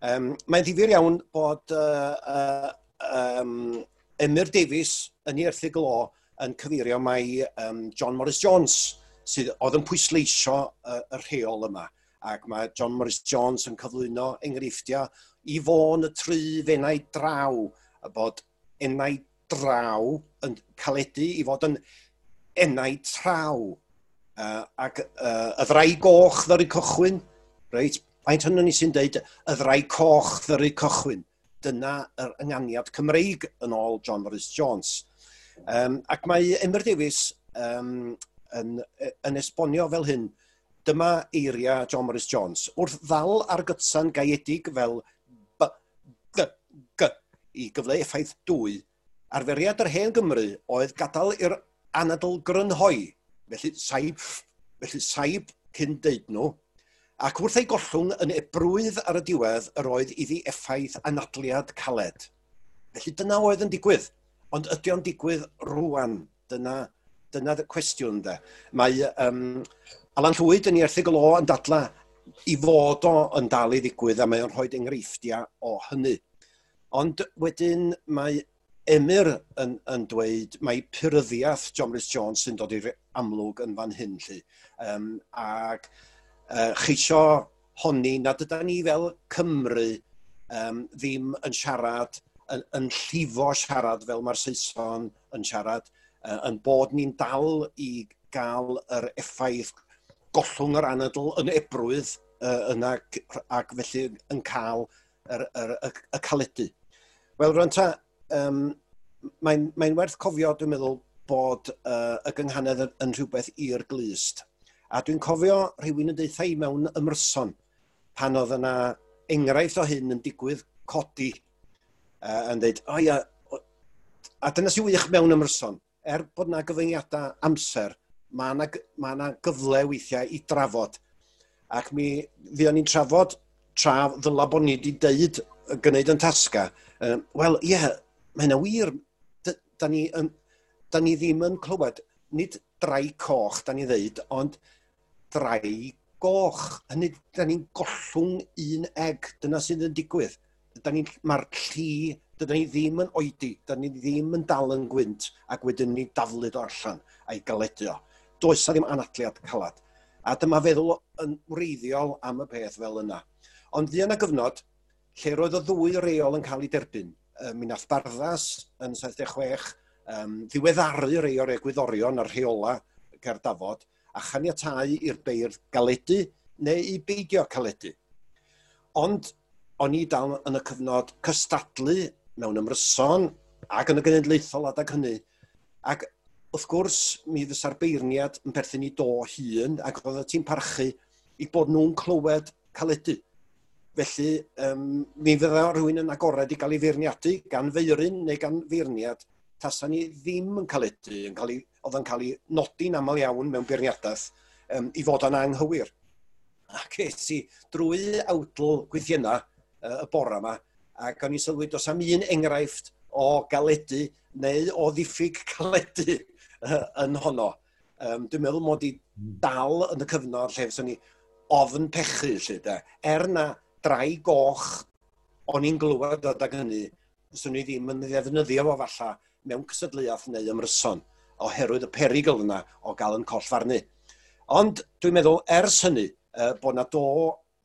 Um, mae'n ddifur iawn bod uh, uh, um, Emyr Davies yn ei erthigl o yn cyfeirio mai um, John Morris Jones sydd oedd yn pwysleisio uh, y rheol yma. Ac mae John Morris Jones yn cyflwyno enghreifftiau i fôn y tri fenau draw, a bod enau draw yn caledu i fod yn enau traw Uh, ac uh, y ddrau goch ddori cychwyn, reit, faint hynny ni sy'n deud y ddrau coch ddori cychwyn. Dyna yr ynganiad Cymreig yn ôl John Morris Jones. Um, ac mae Emyr Davies um, yn, yn esbonio fel hyn, dyma eiria John Morris Jones. Wrth ddal ar gytsan gaedig fel B, G, G i gyfle effaith dwy, arferiad yr hen Gymru oedd gadael i'r anadl grynhoi Felly saib, felly saib cyn deud nhw, ac wrth ei gollwng yn ebrwydd ar y diwedd yr oedd iddi effaith anadliad caled. Felly dyna oedd yn digwydd, ond ydy o'n digwydd rwan, dyna, dyna y cwestiwn de. Mae um, Alan Llwyd yn ei erthigol o yn dadla i fod o yn dal i ddigwydd a mae o'n rhoi enghreifftiau o hynny. Ond wedyn mae Emyr yn, yn dweud mae pyryddiaeth John Rhys Jones sy'n dod i'r amlwg yn fan hyn lly. Um, ac uh, cheisio honni nad ydyn ni fel Cymru um, ddim yn siarad, yn, yn llifo siarad fel mae'r Saeson yn siarad, uh, yn bod ni'n dal i gael yr effaith gollwng yr anadl yn ebrwydd uh, yna ac felly yn cael yr, yr, y, y caledu. Wel, rwy'n ta, um, mae'n mae werth cofio, dwi'n meddwl, bod uh, y gynghanedd yn rhywbeth i'r glist. A dwi'n cofio rhywun yn deitha i mewn ymryson pan oedd yna enghraifft o hyn yn digwydd codi uh, yn dweud, o ia, a dyna sy'n wych mewn ymryson. Er bod yna gyfyngiadau amser, mae yna, mae yna gyfle weithiau i drafod. Ac mi fuon ni'n trafod tra ddyla bod ni wedi deud gwneud yn tasga. Um, Wel, ie, yeah, mae hynna wir, da ni, yn, da ni ddim yn clywed, nid drai coch, da ni ddeud, ond drai goch. Hynny, da ni'n gollwng un eg, dyna sydd yn digwydd. Da ni, mae'r lli, da ni ddim yn oedi, da ni ddim yn dal yn gwynt, ac wedyn ni daflu o allan a'i galedio. Does a ddim anadliad calad. A dyma feddwl yn wreiddiol am y peth fel yna. Ond ddi yna gyfnod lle roedd y ddwy reol yn cael ei derbyn, um, mi nath Barddas yn 76 um, ddiweddaru rei o'r egwyddorion a'r rheola gerdafod a chaniatau i'r beirdd galedu neu i beidio caledu. Ond o'n i dal yn y cyfnod cystadlu mewn ymryson ac yn y genedlaethol adag hynny. Ac wrth gwrs, mi fysa'r beirniad yn perthyn i do hun ac oedd y tîm parchu i bod nhw'n clywed caledu. Felly, um, mi fydda rhywun yn agored i gael ei feirniadu gan feirin neu gan feirniad tasa ni ddim yn cael edu, yn cael ei, oedd yn cael ei nodi'n aml iawn mewn beirniadaeth um, i fod yn anghywir. Ac es i drwy awdl gweithienna uh, y bora yma, ac o'n i sylwi dos am un enghraifft o galedu neu o ddiffyg caledu uh, yn honno. Um, dwi'n meddwl mod i hmm. dal yn y cyfnod lle fyswn ni ofn pechu, lle, da. Er na drai goch o'n i'n glywed o dag hynny, swn i ddim yn ddefnyddio fo falla mewn cysadleuaeth neu ymryson oherwydd y perigl yna o gael yn coll farnu. Ond dwi'n meddwl ers hynny, uh, bod na do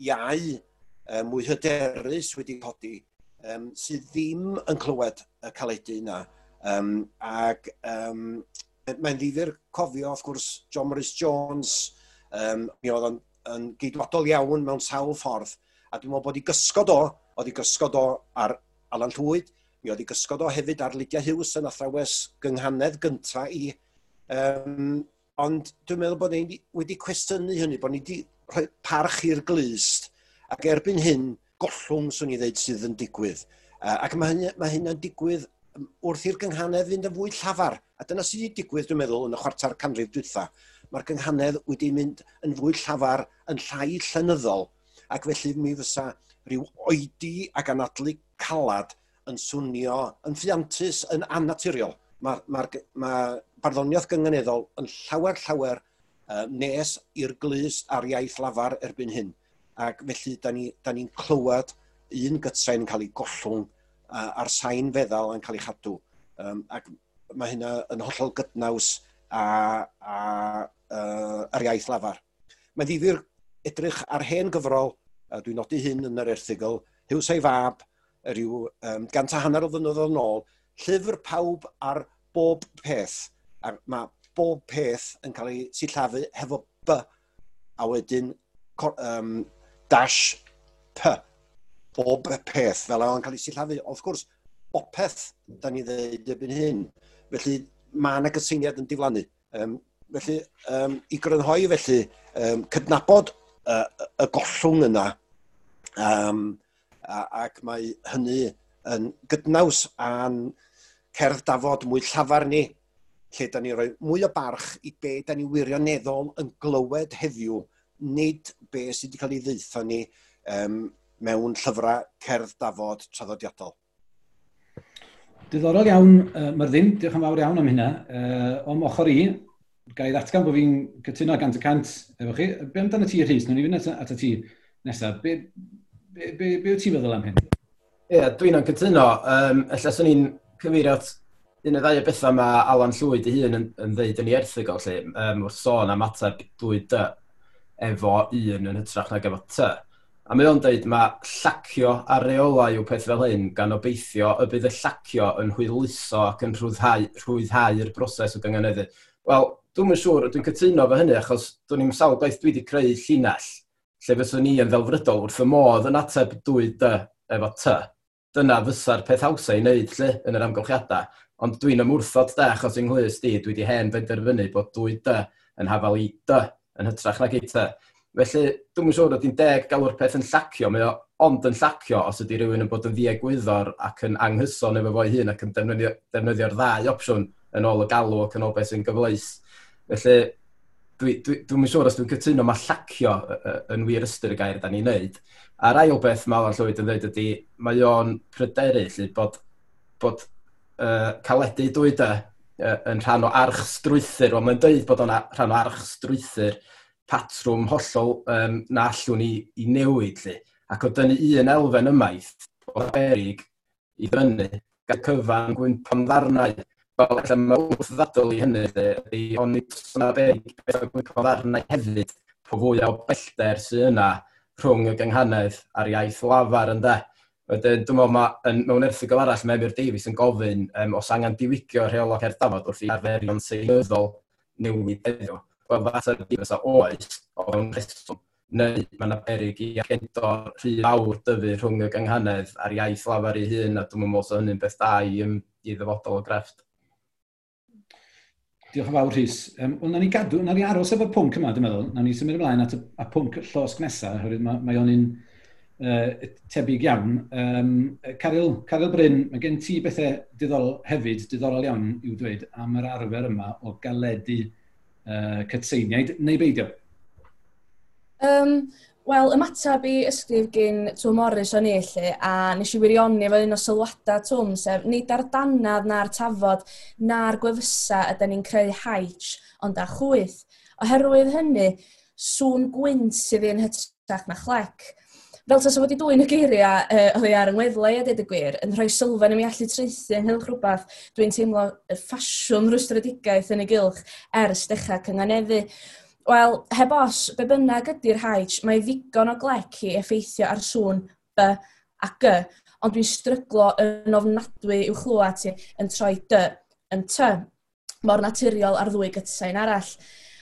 iau uh, mwy hyderus wedi codi um, sydd ddim yn clywed y caledu yna. Um, ac um, mae'n ddifur cofio, wrth gwrs, John Morris Jones, um, mi oedd yn, yn geidwadol iawn mewn sawl ffordd, a dwi'n meddwl bod i gysgod o, oedd i gysgod o ar Alan Llwyd, mi oedd i gysgod o hefyd ar Lydia Hughes yn athrawes gynghanedd gynta i. Um, ond dwi'n meddwl bod ni wedi cwestiynu hynny, bod ni wedi rhoi parch i'r glist, ac erbyn hyn, gollwng, swn i ddeud, sydd yn digwydd. Uh, ac mae hynna'n ma digwydd wrth i'r gynghanedd fynd yn fwy llafar. A dyna sydd wedi digwydd, dwi'n meddwl, yn y chwarter canrif dwytha. Mae'r gynghanedd wedi mynd yn fwy llafar, yn llai llenyddol, ac felly mi fysa rhyw oedi ac anadlu calad yn swnio yn ffiantus, yn annaturiol. Mae ma, ma, barddoniaeth gyngeneddol yn llawer llawer uh, nes i'r glus a'r iaith lafar erbyn hyn. Ac felly, da ni'n ni, ni clywed un gytrain yn cael ei gollwng uh, a'r sain feddal yn cael ei chadw. Um, ac mae hynna yn hollol gydnaws a, a uh, ar iaith lafar. Mae'n ddifur edrych ar hen gyfrol a dwi'n nodi hyn yn yr erthigol, Hughes ei fab, rhyw um, gant a hanner o ddynnydd yn ôl, llyfr pawb ar bob peth. A mae bob peth yn cael ei sillafu hefo B, a wedyn um, dash P. Bob peth, fel o'n cael ei sillafu. Of gwrs, bopeth, da ni ddeud ebyn hyn. Felly, mae yna gysyniad yn diflannu. Um, felly, um, i grynhoi felly, um, cydnabod y, y gollwng yna. Um, a, ac mae hynny yn gydnaws a'n cerdd dafod mwy llafar ni, lle da ni roi mwy o barch i be da ni wirioneddol yn glywed heddiw, nid be sydd wedi cael ei ddeitho ni um, mewn llyfrau cerdd dafod traddodiadol. Diddorol iawn, uh, Myrddin, diolch yn fawr iawn am hynna. Uh, o'm ochr i, ga i ddatgan bod fi'n cytuno gant y cant efo chi. Be amdano ti, Rhys? Nw'n i fynd at, at y ti nesaf. Be, be, be, be wyt ti'n feddwl am hyn? Ie, yeah, dwi'n yn cytuno. Um, Alla, swn i'n cyfeirio at un o ddau o bethau mae Alan Llwyd ei hun yn, yn ddeud yn ei erthigol, lle, um, wrth sôn am ateb dwy dy efo un yn hytrach nag efo ty. A mae o'n dweud mae llacio a reolau yw peth fel hyn gan obeithio y bydd y llacio yn hwyluso ac yn rhwyddhau'r rhwyddhau broses o gyngeneddu. Wel, Dwi'n yn siŵr, dwi'n cytuno fo hynny, achos dwi'n i'n sawl gwaith dwi wedi creu llinell, lle fyswn ni yn ddelfrydol wrth y modd yn ateb dwy dy efo ty. Dyna fysa'r peth hawsau i wneud lle yn yr amgylchiadau, ond dwi'n ymwrthod de, achos yng Nghlwys di, dwi wedi hen benderfynu bod dwy dy yn hafal i dy yn hytrach nag i ty. Felly, dwi'n yn siŵr oedd hi'n deg galw'r peth yn llacio, mae o ond yn llacio os ydy rhywun yn bod yn ddiegwyddor ac yn anghyson efo fo'i hun ac yn defnyddio'r defnyddio ddau opsiwn yn ôl y galw ac yn ôl beth sy'n gyfleus. Felly, dwi'n dwi, dwi, dwi siŵr os dwi'n cytuno mae llacio yn wir ystyr y gair da ni'n neud. A'r ail beth mae Alan Llywyd yn dweud ydy, mae o'n pryderu lly, bod, bod uh, caledu dwyda uh, yn rhan o arch strwythyr, ond mae'n dweud bod o'n rhan o arch strwythyr patrwm hollol um, na allwn i, i newid lly. Ac o dynnu un elfen ymaith o berig i ddynnu, gael cyfan gwympon ddarnau fel efallai mae wrth ddadl i hynny, ydy, ond nid sôn beth beth o'r gwycodd arna hefyd, po fwy o bellter sydd yna rhwng y gynghanedd a'r iaith lafar ynde. Wedyn, dwi'n meddwl, ma, mewn erthigol arall, mae Emir Davies yn gofyn um, os angen diwygio rheol o cerdafod wrth i arferion seinyddol newid eddio. Wel, fath ar Davies oes o fewn rheswm, neu mae yna berig i agendo rhy fawr dyfu rhwng y gynghanedd a'r iaith lafar ei hun, a dwi'n meddwl, so hynny'n beth da i, i ddyfodol o grefft. Diolch yn fawr, Rhys. Um, Wel, na ni gadw, na ni aros efo'r pwnc yma, dwi'n meddwl. Na ni symud ymlaen at y a pwnc llosg nesaf, oherwydd mae, mae o'n un uh, tebyg iawn. Um, Caryl, Caryl Bryn, mae gen ti bethau diddorol hefyd, diddorol iawn i'w dweud, am yr arfer yma o galedu uh, cytseiniaid, neu beidio? Um, Wel, ymateb i ysgrif gyn Twm Morris o'n i lle, a nes i wirionio fo un o sylwadau Twm, sef nid ar dannad na'r tafod na'r gwefysa ydyn ni'n creu haich, ond a chwyth. Oherwydd hynny, sŵn gwynt sydd yn hytrach na chlec. Fel tas wedi dwy'n y geiriau uh, oedd ei ar yng ngweddle a dweud y gwir, yn rhoi sylfaen i mi allu treithi ynghylch rhywbeth, dwi'n teimlo y ffasiwn rwystredigaeth yn y gylch ers dechrau cynganeddu. Wel, heb os, be bynnag ydy'r haich, mae ddigon o glec i effeithio ar sŵn B a G, ond dwi'n stryglo yn ofnadwy i'w chlwa ti yn troi D yn T, mor naturiol ar ddwy gytsain arall.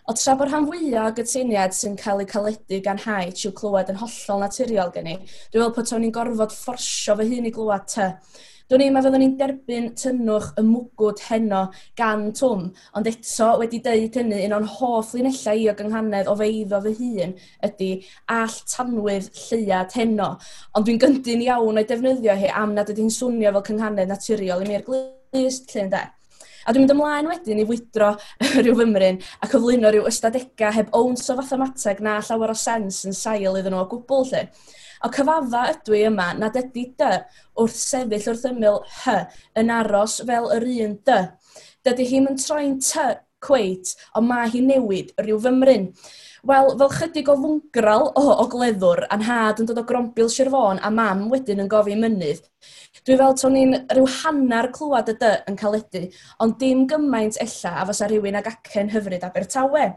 O tra bod rhan fwyaf o gytuniad sy'n cael ei caledu gan haid i'w clywed yn hollol naturiol gen i, dwi'n meddwl bod o'n i'n gorfod fforsio fy hun i glywed ty. Do'n i'n fyddwn ni'n derbyn tynnwch y mwgwd heno gan Twm, ond eto wedi deud hynny un o'n hoff linellau i o gynghanedd o feiddo fy hun ydy all tanwydd lleiad heno. Ond dwi'n gyndyn iawn o'i defnyddio hi am nad ydy'n swnio fel cynghanedd naturiol i mi'r glist lle ynddo. A dwi'n mynd ymlaen wedyn i fwydro <laughs> rhyw fymryn a cyflwyno rhyw ystadegau heb owns o fathamateg na llawer o sens yn sail iddyn nhw o gwbl lle. O cyfadda ydw i yma nad ydy dy wrth sefyll wrth ymyl hy yn aros fel yr un dy. Dydy hi'n yn troi'n ty cweit, ond mae hi newid rhyw fymryn. Wel, fel chydig o fwngral o, o gleddwr a'n had yn dod o grombil Sir Fôn a mam wedyn yn gofyn mynydd. Dwi fel to'n ni'n rhyw hanner clywed y dy yn caledu, ond dim gymaint ella a fysa rhywun ag acen hyfryd Abertawe.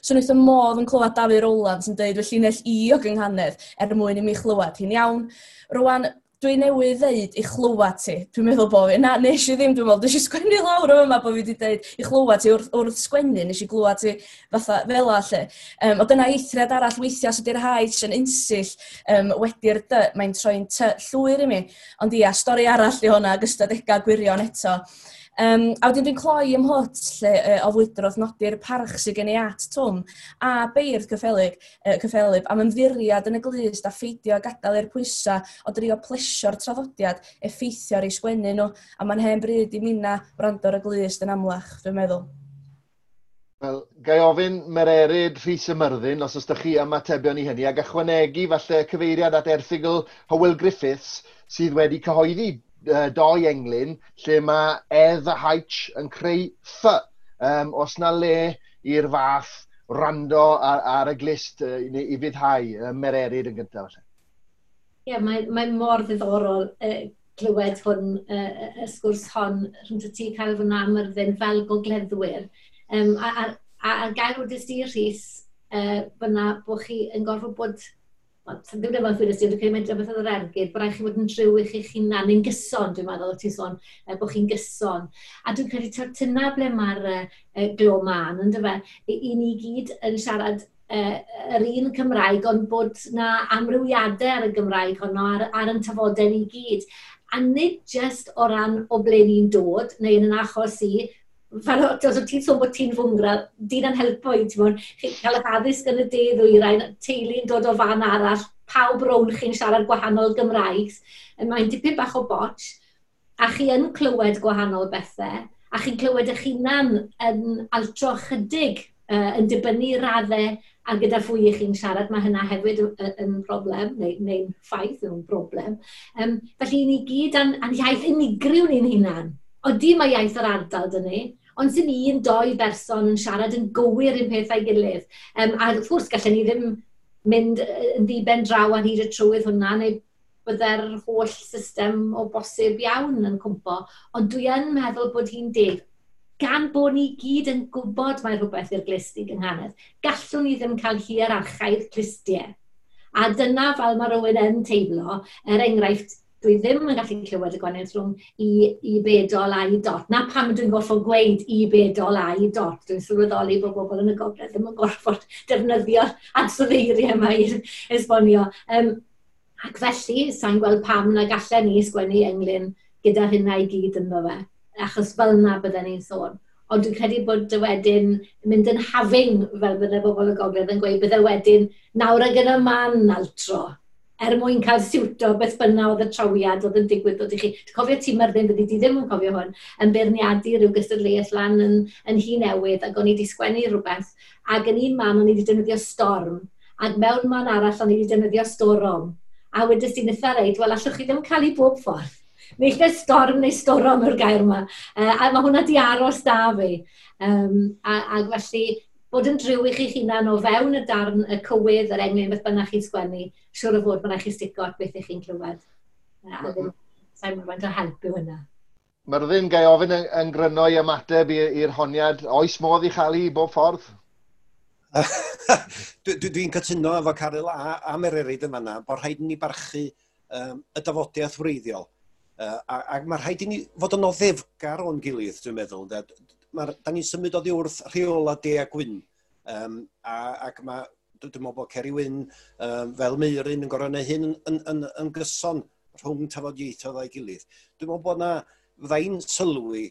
So wnaeth y modd yn clywed Dafydd Rowlands yn dweud, felly nell i o gynghanedd er mwyn i mi chlywed hi'n iawn. Rwan, dwi newydd ddeud i chlywed ti. Dwi'n meddwl bod fi, na, nes i ddim, dwi'n meddwl, nes i sgwennu lawr yma bod fi wedi dweud i chlywed ti wrth, wrth sgwennu, nes i glywed ti fatha fel allu. Um, o dyna eithriad arall weithiau, os ydy'r haid sy'n insill um, wedi'r dy, mae'n troi'n llwyr i mi. Ond ia, stori arall i hwnna, ag gwirion eto. Um, a wedyn dwi'n cloi ym mhwt lle uh, o fwydrodd nodi'r parch sy'n gen i at twm a beirdd cyffelig, uh, cyffelib am ymddiriad yn y glist a ffeidio a gadael i'r pwysau o drio plesio'r traddodiad effeithio'r ar ei sgwennu nhw a mae'n hen bryd i minna wrando'r y glist yn amlach, dwi'n meddwl. Wel, gai ofyn Mererid Rhys Ymyrddin, os os ydych chi ymatebion i hynny, ac ychwanegu falle cyfeiriad at erthigol Howell Griffiths sydd wedi cyhoeddi uh, doi englyn lle mae edd a haich yn creu ff. Um, os na le i'r fath rando ar, ar y glist uh, i, i fyddhau uh, mererid yn gyntaf. Ie, yeah, mae, mae mor ddiddorol uh, clywed hwn, uh, y sgwrs hon, rhwng ti cael fy amyrddin fel gogleddwyr. Um, a, a, a, a gael o dysdi Rhys, uh, byna bod chi yn gorfod bod Sa'n ddim yn ffyrdd ysdi, dwi'n credu beth oedd yr ergyd, bod rhaid chi fod yn driw i chi'ch hunan yn gyson, dwi'n meddwl, ti'n sôn, e, bod chi'n gyson. A dwi'n credu ta'r tyna ble mae'r e, glo man, yn dyfa, i, i ni gyd yn siarad e, yr un Cymraeg, ond bod na amrywiadau ar y Gymraeg honno, ar, ar yn tafodau ni gyd. A nid jyst o ran o ble ni'n dod, neu yn yn achos i, Fan o, os ti'n sôn bod ti'n fwngra, di'n anhelpo i, ti'n mwyn, cael eich addysg yn y de ddwyrain, teulu'n dod o fan arall, pawb rown chi'n siarad gwahanol Gymraeg, mae'n dipyn bach o botch, a chi yn clywed gwahanol bethau, a chi'n clywed eich hunan yn altro chydig uh, yn dibynnu raddau a gyda fwy i chi'n siarad, mae hynna hefyd yn broblem, neu, neu'n ffaith yn broblem. Um, felly, ni gyd yn an iaith unigryw ni'n hunan. Odi mae iaith yr ardal dyn ni, ond sy'n un, doi berson yn siarad yn gywir un pethau gilydd. Um, a wrth gwrs, gallwn ni ddim mynd yn ddiben draw ar hyd y trywydd hwnna, neu bydde'r holl system o bosib iawn yn cwmpo. Ond dwi yn meddwl bod hi'n deg. Gan bod ni gyd yn gwybod mae rhywbeth i'r glisti gynghanedd, gallwn ni ddim cael hierarchaidd glistiau. A dyna fel mae rhywun yn teimlo, er enghraifft, dwi ddim yn gallu clywed y gwanaeth rhwng i, i bedol a i dot. Na pam dwi'n gorfod gweud i bedol a i dot. Dwi'n sylweddoli bod bobl yn y gogledd ddim yn gorfod defnyddio'r ansoddeiriau yma i'r <laughs> esbonio. Um, ac felly, sa'n gweld pam na gallen ni sgwennu englyn gyda hynna i gyd yn fe. Achos fel yna bydden ni'n sôn. Ond dwi'n credu bod y wedyn mynd yn hafing fel bydde bobl y gogledd yn gweud, bydde wedyn nawr ag yn y man altro er mwyn cael siwto beth byna oedd y trawiad oedd yn digwydd bod i chi. Ti'n cofio ti myrddin, fyddi di ddim yn cofio hwn, yn beirniadu rhyw gystadleuaeth lan yn, yn hi newydd, ac o'n i wedi sgwennu rhywbeth. Ac yn un man, o'n i wedi defnyddio storm, ac mewn man arall, o'n i wedi defnyddio storom. A wedys ti'n eitha reid, wel, allwch chi ddim cael ei bob ffordd. Neill storm neu storom yw'r gair yma. Uh, a mae hwnna di aros da fi. Um, a, a felly, bod yn driw i chi'ch hunan o fewn y darn, y cywydd, yr englyn, beth bynnag chi'n sgwennu, siwr o fod bynnag chi'n stico at beth ych chi'n clywed. A ddim, sa'n mynd o helpu hwnna. Myrddin, gai ofyn yn, yn gryno i ymateb i'r honiad, oes modd i chael i bob ffordd? <laughs> Dwi'n dwi, cytuno efo Caryl a, a Mererid yma fanna, bod rhaid ni barchu um, y dafodiaeth wreiddiol. Uh, a, a mae rhaid i ni fod yn oddefgar o'n gilydd, dwi'n meddwl ma da ni'n symud o ddiwrth rheola de a gwyn. Um, a, ac mae, dwi'n meddwl bod Ceri Wyn um, fel Meirin yn gorau neu hyn yn, yn, yn, yn gyson rhwng tafodieithoedd o'i gilydd. Dwi'n meddwl bod na ddau'n sylwi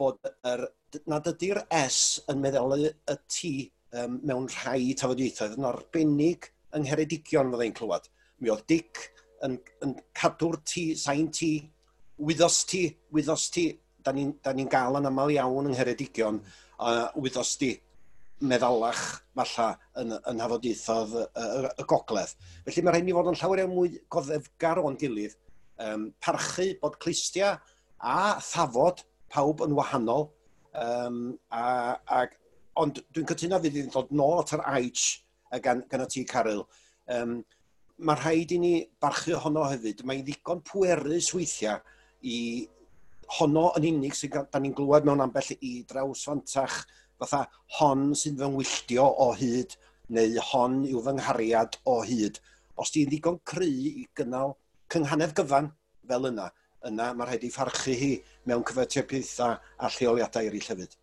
bod yr, nad ydy'r S yn meddwl y T um, mewn rhai tafodieithoedd yn arbennig yng Ngheredigion fyddai'n clywed. Mi oedd Dic yn, yn cadw'r T, sain T, wyddos T, wyddos T, da ni'n ni gael yn aml iawn yng Ngheredigion, uh, wythos di meddalach falla yn, yn hafodieithodd y, y, y gogledd. Felly mae rhaid ni fod yn llawer iawn mwy goddefgar o'n gilydd, um, parchu bod clistia a thafod pawb yn wahanol, um, a, a, ond dwi'n cytuno fydd i'n dod nôl at yr aids gan, gan y tŷ Caryl. Um, mae rhaid i ni barchu honno hefyd. Mae'n ddigon pwerus weithiau i honno yn unig sydd da ni'n glwad mewn ambell i draws fantach fatha hon sy'n fy ngwylltio o hyd neu hon yw fy nghariad o hyd. Os di'n ddigon cry i gynnal cynghanedd gyfan fel yna, yna mae rhaid i ffarchu hi mewn cyfatebiaethau a lleoliadau eraill hefyd.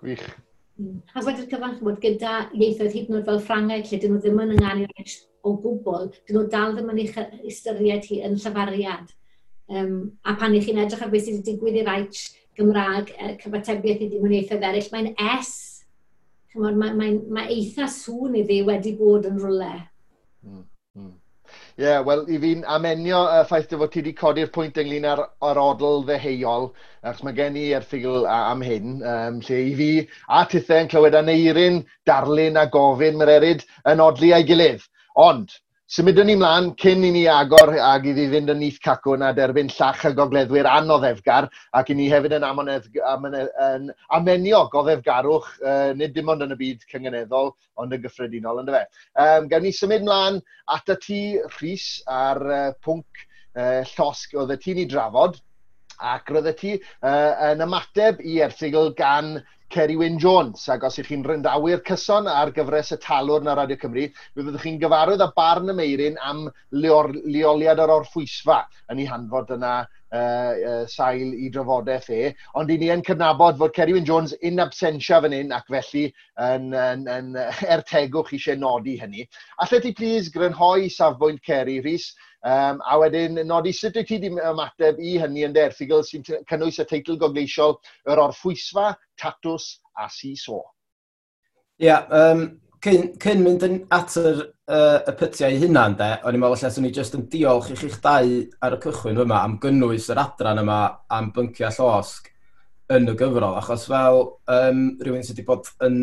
Gwych. Mm. A wedi'r cyfan bod gyda ieithoedd hyd yn oed fel Ffrangeg, lle dyn nhw ddim yn ynganu'r o gwbl, dyn nhw dal ddim yn eich ystyried hi yn llyfariad. Um, a pan i chi'n edrych ar beth sydd wedi digwydd i'r Aich Gymraeg, uh, cyfatebiaeth i e, ddiwneithau eraill, mae'n S. Mae, mae, mae, mae eitha sŵn iddi wedi bod yn rwle. Mm, mm. Ie, yeah, wel, i fi'n amenio y uh, ffaith dy fod ti wedi codi'r pwynt ynglyn â'r ar odl ddeheuol, achos mae gen i erthigl am hyn, um, lle i fi a tithau yn clywed aneirin, darlun a gofyn, mae'r erid yn odlu a'i gilydd. Ond, Symudwn ni mlaen cyn i ni agor ag iddi fynd yn nith cacwn a derbyn llach y gogleddwyr anoddefgar ac i ni hefyd yn, amonedd, amonedd, yn amenio goddefgarwch, uh, nid dim ond yn y byd cyngeneddol, ond yn gyffredinol, ynddo fe. Um, gawn ni symud mlaen at y tŷ Rhys ar uh, pwnc uh, llosg oedd y tŷ ni drafod ac roedd y ti uh, yn ymateb i erthigl gan Kerry Wyn Jones. Ac os ych chi'n ryndawyr cyson ar gyfres y talwr na Radio Cymru, mi fyddwch chi'n gyfarwydd â barn y meirin am leor, leoliad yr orffwysfa yn ei hanfod yna uh, uh, sail i drafodaeth e, ond i ni yn cydnabod fod Kerry Wyn Jones in absentia fan hyn ac felly yn, yn, yn, <laughs> yn ertegwch eisiau nodi hynny. Allet ti plis grynhoi safbwynt Kerry, Rhys, um, a wedyn nodi sut wyt ti wedi ymateb i hynny yn derthigol sy'n cynnwys y teitl gogleisiol yr orffwysfa, tatws a si so. Ie, yeah, um, cyn, cyn mynd yn at yr, uh, y pytiau hunan, de, o'n i'n meddwl lle swn i jyst yn diolch i chi'ch dau ar y cychwyn yma am gynnwys yr adran yma am bynciau llosg yn y gyfrol, achos fel um, rhywun sydd wedi bod yn,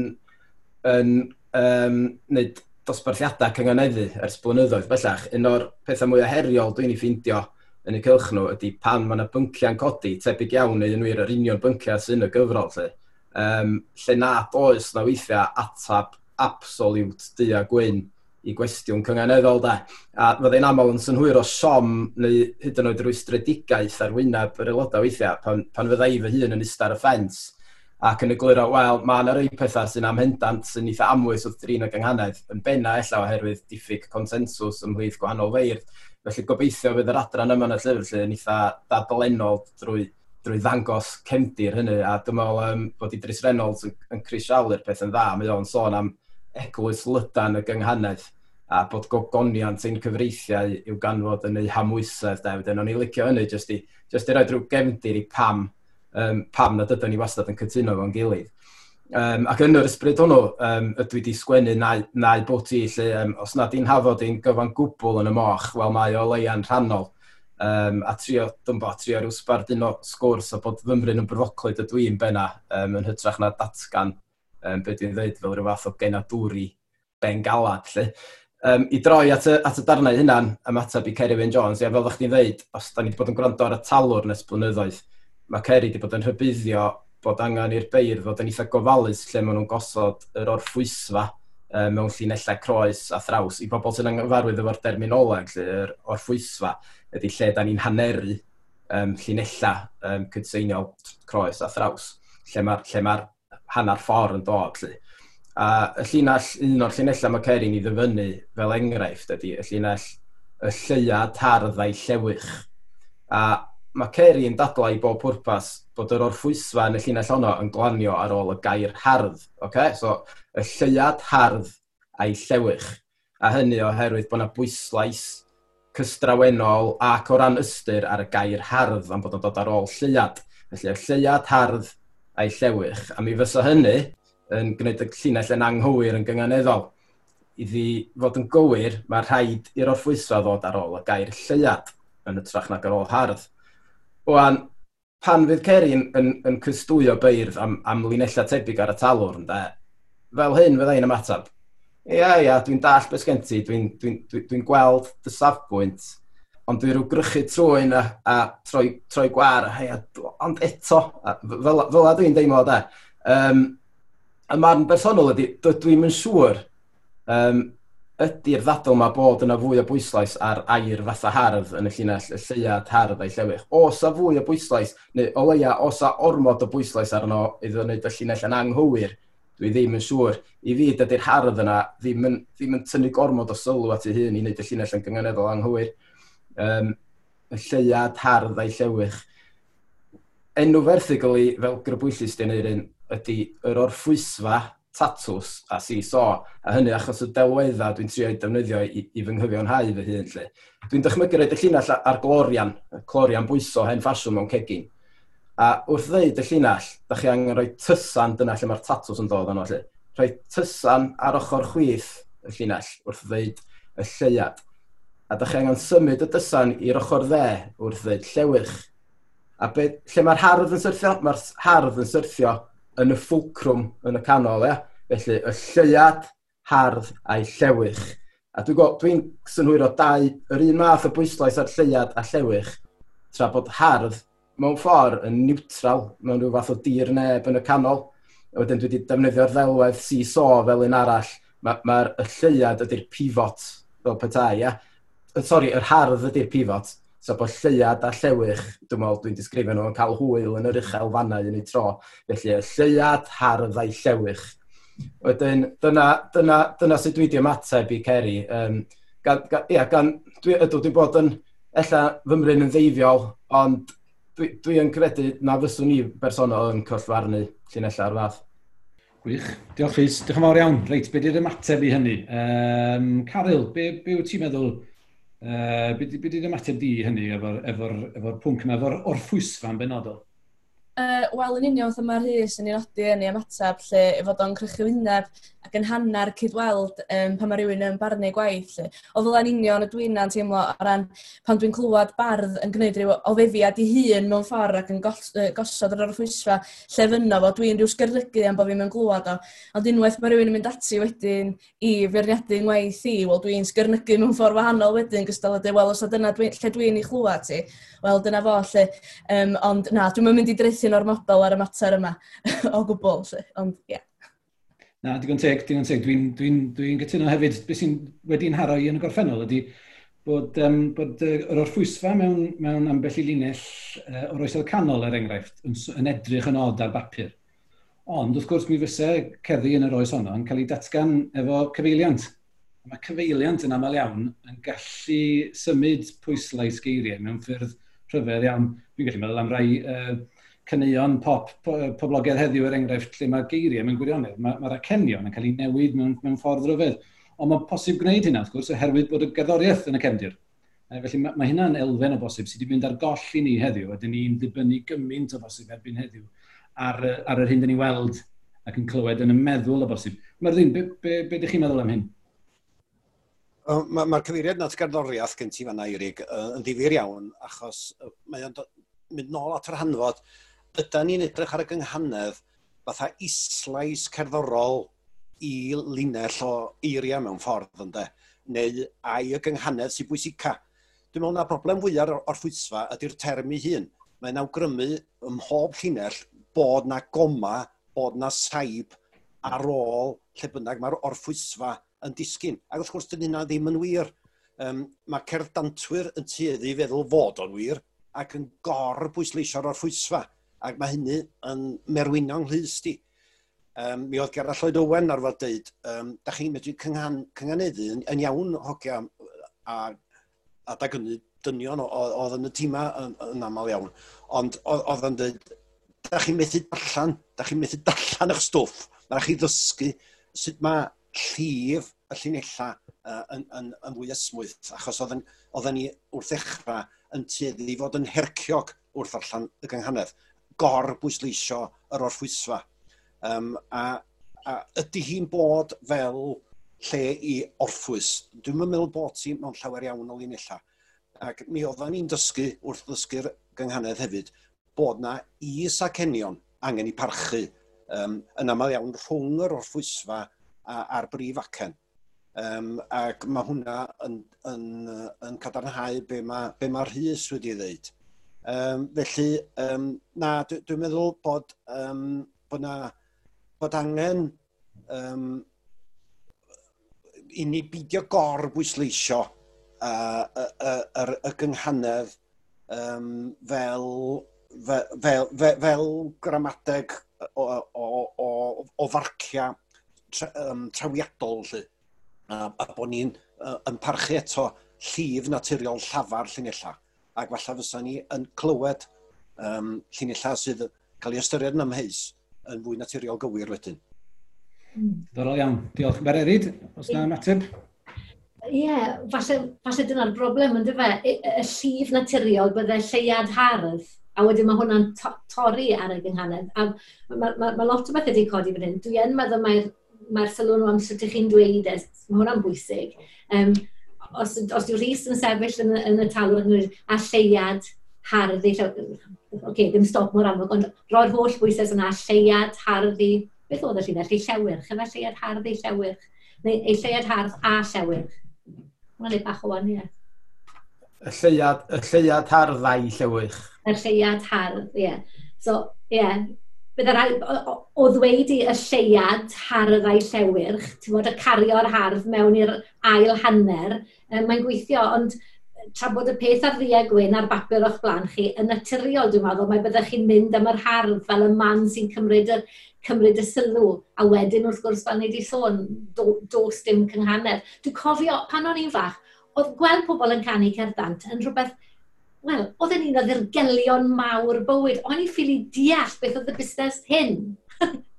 yn um, wneud dosbarthiadau cyngoneddu ers blynyddoedd bellach, un o'r pethau mwy heriol dwi'n ei ffeindio yn y cylch nhw ydy pan mae yna bynciau'n codi tebyg iawn neu yn wir yr union bynciau sy'n y gyfrol. Lle, um, lle nad oes na weithiau atab absoliwt du a gwyn i gwestiwn cyngeneddol da. A fyddai'n aml yn synhwyr o som neu hyd yn oed yr wystredigaeth ar wyneb yr aelodau weithiau pan, pan fyddai fy hun yn istar y ffens ac yn egluro, wel, mae yna rei pethau sy'n amhendant sy'n eitha amwys wrth drin o gynghanedd, yn benna ella oherwydd diffyg consensws ymhlith gwahanol feirdd. Felly gobeithio fydd yr adran yma yn y llyfr lle yn eitha dadlenol drwy, drwy ddangos cefndir hynny, a dyma um, bod Idris Reynolds yn, yn crisialu'r peth yn dda, mae o'n sôn am eglwys lydan y gynghanedd a bod gogoniant ein cyfreithiau i'w ganfod yn ei hamwysedd de. Wedyn o'n i licio hynny jyst i, jyst i roed rhyw gefndir i pam, um, pam nad ydyn ni wastad yn cytuno fo'n gilydd. Um, ac yn yr ysbryd hwnnw, um, ydw i wedi sgwennu nau, nau bwti, lle um, os nad i'n hafod i'n gyfan gwbl yn y moch, wel mae o leia'n rhannol. Um, a trio, dwi'n bo, trio rhyw sbardun o sgwrs o bod fymryn yn brofoclyd ydw i'n benna um, yn hytrach na datgan um, beth dwi'n dweud fel rhyw fath o genadwri ben galad lle. Um, I droi at y, at y darnau hynna'n ymateb i Kerry Wyn Jones, ia, fel ddech chi'n dweud, os da ni wedi bod yn gwrando ar y talwr nes blynyddoedd, mae Kerry wedi bod yn rhybuddio bod angen i'r beir fod yn eitha gofalus lle maen nhw'n gosod yr orffwysfa um, mewn llinellau croes a thraws. I bobl sy'n anghyfarwydd efo'r derminoleg, lle, yr orffwysfa, ydy lle da ni'n haneru um, llinellau um, cydseiniol croes a thraws, lle mae'r ma hanner ffordd yn dod. Lly. A y llinell, un o'r llinellau mae Cerin i ddyfynu fel enghraifft ydy y llinell y hardd harddau llewych. A mae Cerin dadlau i bob pwrpas bod yr orffwysfa yn y llinell honno yn glanio ar ôl y gair hardd. Okay? So, y lleiad hardd a'i llewych. A hynny oherwydd bod yna bwyslais cystrawenol ac o ran ystyr ar y gair hardd am bod yn dod ar ôl lleiad. Felly, y lleiad hardd a'i llewych. A mi fysa hynny yn gwneud y llinell yn anghywir yn gynganeddol. Iddi fod yn gywir, mae rhaid i'r orffwysfa ddod ar ôl y gair lleiad yn y trach nag ar ôl hardd. Wan, pan fydd Cerin yn, yn cystwyo beirdd am, am linella tebyg ar y talwr, ynda, fel hyn fyddai'n ymateb. Ia, ia, dwi'n dall beth sgen ti, dwi'n dwi, dwi, dwi gweld dy safbwynt, ond dwi'n rhyw grychu trwy yna a troi, troi gwar, hei, ond eto, a, fel, fel a dwi'n deimlo da. Um, y marn bersonol ydy, dwi'n yn siŵr um, ydy'r ddadl mae bod yna fwy o bwyslais ar air fatha hardd yn y llinell, y lleiad hardd a'i llewych. Os a fwy o bwyslais, neu o leia os a ormod o bwyslais arno iddo wneud y llinell yn anghywir, dwi ddim yn siŵr. I fi, dydy'r hardd yna ddim yn, ddim yn tynnu gormod o sylw at ei hun i wneud y llinell yn gyngeneddol anghywir um, y lleiad hardd a'i llewych. Enw ferthigol i fel grybwyllus di'n un ydy yr orffwysfa tatws a si so, a hynny achos y delwedda dwi'n trio i defnyddio i, i fy nghyfio'n hau fy hun. Lle. Dwi'n dychmygu roed y llinell ar glorian, glorian bwyso hen ffasiwn mewn cegin. A wrth ddeud y llinell, da chi angen rhoi tysan dyna lle mae'r tatws yn dod yno. Lle. Rhoi tysan ar ochr chwith y llinell wrth ddeud y lleiad a da chi angen symud y dysan i'r ochr dde wrth ddweud llewych. A be, lle mae'r hardd yn syrthio? Mae'r hardd yn syrthio yn y ffwcrwm yn y canol, ia? Felly, y lleiad, hardd a'i llewych. A dwi'n dwi, dwi synhwyro dau, yr un math o bwyslais ar lleiad a llewych, tra bod hardd mewn ffordd yn niwtral, mewn rhyw fath o dir neb yn y canol. A wedyn dwi wedi defnyddio'r ddelwedd see-saw fel un arall. Mae'r ma, ma y lleiad ydy'r pifot fel petai, ia? sorry, yr hardd ydy'r pivot. So bod lleiad a llewych, dwi'n meddwl dwi'n disgrifio nhw, yn cael hwyl yn yr uchel fannau yn ei tro. Felly, y lleiad, hardd a'i llewych. Wedyn, dyna, dyna, dyna sut dwi wedi ymateb i Ceri. Um, gan, gan, ia, gan, dwi, ydw, dwi'n bod yn, ella, fymryn yn ddeifiol, ond dwi, dwi yn credu na fyswn ni bersonol yn cyllfarnu llunella'r fath. Gwych. Diolch Rhys. Diolch yn fawr iawn. Reit, be di'r ymateb i hynny? Um, Caryl, be, be wyt ti'n meddwl Uh, be di dy ymateb di hynny efo'r efo, efo, pwnc yma, efo'r orffwysfa yn benodol? Uh, Wel, yn union, wrth yma'r hys yn ei nodi yn ei ymateb, lle i fod o'n crychu wyneb, ac yn hanner cydweld um, pan mae rhywun yn barnu gwaith. Lle. O fel yn union y dwi'n na'n teimlo o ran pan dwi'n clywed bardd yn gwneud rhyw ofefiad i hun mewn ffordd ac yn gos gosod yr orffwysfa lle llefyno fo, dwi'n rhyw sgyrlygu am bod fi'n glywed o. Ond unwaith mae rhywun yn mynd ati wedyn i feirniadu'n waith i, wel dwi'n sgyrnygu mewn ffordd wahanol wedyn, gystal ydy, wel os o dyna dwi, lle dwi'n ei chlywed ti, wel dyna fo lle. Um, ond na, dwi'n mynd i dreithio'n o'r model ar y mater yma <laughs> o gwbl, lle. ond ie. Yeah. Na, digon teg, digon teg. Dwi'n dwi dwi, n, dwi cytuno hefyd. Beth sy'n wedi'n haro i yn y gorffennol ydy bod, um, bod uh, yr orffwysfa mewn, mewn ambell i linell uh, o'r oesoedd canol, er enghraifft, yn, yn edrych yn od ar bapur. Ond, wrth gwrs, mi fysa cerddi yn yr oes honno yn cael ei datgan efo cyfeiliant. Mae cyfeiliant yn aml iawn yn gallu symud pwyslais geiriau mewn ffyrdd rhyfedd iawn. Dwi'n gallu meddwl am rai uh, caneuon pop poblogaidd heddiw er enghraifft lle mae geiriau mewn gwirionedd, mae'r ma acenion yn cael ei newid mewn, mewn ffordd ryfedd. Ond mae'n posib gwneud hynna, wrth gwrs, oherwydd bod y gerddoriaeth yn y cefndir. E, felly mae, mae hynna'n elfen o bosib sydd wedi mynd ar goll i ni heddiw, a dyn ni'n dibynnu gymaint o bosib erbyn heddiw ar, ar yr hyn dyn ni weld ac yn clywed yn y meddwl o bosib. Myrddin, be, be, be ydych chi'n meddwl am hyn? Mae'r ma, ma cyfeiriad nad gerddoriaeth gen ti fanna, Eirig, yn ddifur iawn, achos mae'n mynd nôl at yr hanfod ydan ni'n edrych ar y gynghanedd fatha islais cerddorol i linell o eiriau mewn ffordd ynddo, neu ai y gynghanedd sy'n bwysica. Dwi'n meddwl na broblem fwyaf o'r ffwysfa ydy'r term ei hun. Mae'n awgrymu ym mhob llinell bod na goma, bod na saib ar ôl lle bynnag mae'r orffwysfa yn disgyn. Ac wrth gwrs, dyn hynna ddim yn wir. Um, mae cerdd dantwyr yn tueddu i feddwl fod o'n wir ac yn gor bwysleisio'r orffwysfa. Ac mae hynny yn merwino'n nghlys di. Um, mi oedd Gerall Lloyd Owen ar fod dweud, um, da chi'n medru cynghan, cynganeddu yn, yn iawn hogia a, a da gynnu dynion oedd yn y tîma yn, yn aml iawn. Ond oedd yn dweud, da chi'n methu darllen, da chi'n methu darllen eich stwff, da chi ddysgu sut mae llif y llinella uh, yn, yn, yn fwy ysmwyth, achos oedden, oedden ni wrth ddechrau yn tueddu i fod yn herciog wrth allan y gynghanedd gorbwysleisio yr orffwysfa. Um, a, a ydy hi'n bod fel lle i orffwys? Dwi'n meddwl bod hi mewn llawer iawn o linella. Ac mi oeddan ni'n dysgu wrth ddysgu'r gynghanedd hefyd bod na is ac enion angen i parchu um, yn aml iawn rhwng yr orffwysfa a'r brif acen. Um, ac mae hwnna yn, yn, yn cadarnhau be mae'r ma, be ma rhys wedi ei ddeud. Um, felly, um, na, dwi'n dwi meddwl bod, um, bod, na, bod angen um, i ni bidio gor bwysleisio y gynghanedd um, fel, fel, fel, fel, fel gramadeg o, o, o, o farcia tra, um, trawiadol. Lly. A, a bod ni'n uh, yn parchu eto llif naturiol llafar llyngellau ac falle fysa ni yn clywed um, llinellau sydd cael ei ystyried yn ymheus yn fwy naturiol gywir wedyn. Ddorol iawn. Diolch. Bererid, os na ymateb? Ie, yeah, falle, falle dyna'r broblem yn dyfa. Y, y llif naturiol byddai lleiad hardd, a wedyn mae hwnna'n to torri ar y gynghanedd. A mae ma, ma lot o beth wedi codi fan hyn. Dwi yn meddwl mae'r mae sylw nhw am sut ych chi'n dweud, es, mae hwnna'n bwysig. Um, os, os yw Rhys yn sefyll yn, yn y talw'n a lleiad harddi, oce, okay, ddim stop mor amlwg, ond roi'r holl bwysau yna, lleiad harddi, beth oedd y llinell? I llewyrch, efo lleiad harddi llewyrch, neu ei lleiad hardd a llewyrch. Mae'n ei bach o wan, ie. Y lleiad, y lleiad harddau llewyrch. Y lleiad hardd, ie. Yeah. So, ie, yeah, byddai rhaid, o, o ddweud i y lleiad harddau llewyrch, ti'n bod y cario'r hardd mewn i'r ail hanner, mae'n gweithio, ond tra bod y peth ar ddia gwyn ar bapur o'ch blaen chi, yn naturiol dwi'n meddwl, mae byddwch chi'n mynd am yr hardd fel y man sy'n cymryd y, cymryd y sylw. A wedyn wrth gwrs, fan ni wedi sôn, do, dos dim cynghanedd. Dwi'n cofio, pan o'n i'n fach, oedd gweld pobl yn canu cerddant yn rhywbeth wel, oedd yn un o ddirgelion mawr bywyd. O'n i'n ffili deall beth oedd y busnes hyn. <laughs>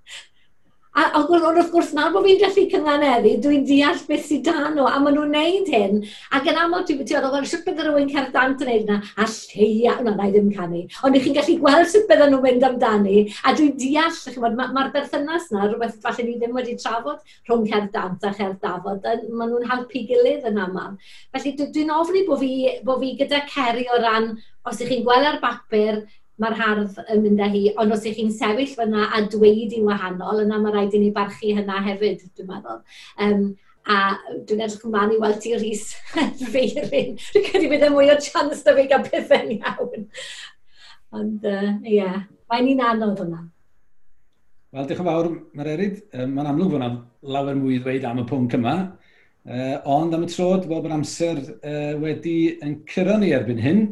A, a ond wrth gwrs nawr bod fi'n gallu cynghaneddu, dwi'n deall beth sydd dan nhw, a maen nhw'n neud hyn. Ac yn aml, ti'n meddwl, oedd sut bydd rhywun cerddant yn neud yna, a lleia, na, na i ddim canu. Ond chi'n gallu gweld sut bydden nhw'n mynd amdani, a dwi'n deall, mae'r ma, ma berthynas na, rhywbeth falle ni ddim wedi trafod rhwng cerddant a cherddafod, maen nhw'n helpu gilydd yn aml. Felly dwi'n ofni bod fi, bo fi gyda ceri o ran, os ych chi'n gweld ar bapur, mae'r hardd yn mynd â hi. Ond os ych chi'n sefyll fyna a dweud i wahanol, yna mae rhaid i ni barchu hynna hefyd, dwi'n meddwl. Um, a dwi'n edrych ymlaen i weld ti Rhys <laughs> Feirin. Dwi'n credu bydd e mwy o chans da fi gael pethau'n iawn. Ond, ie, uh, yeah. mae'n un anodd hwnna. Wel, diolch yn fawr, mae'r erid. Mae'n amlwg fod yna lawer mwy i ddweud am y pwnc yma. Uh, ond am y tro, dwi'n bod amser uh, wedi yn cyrra ni erbyn hyn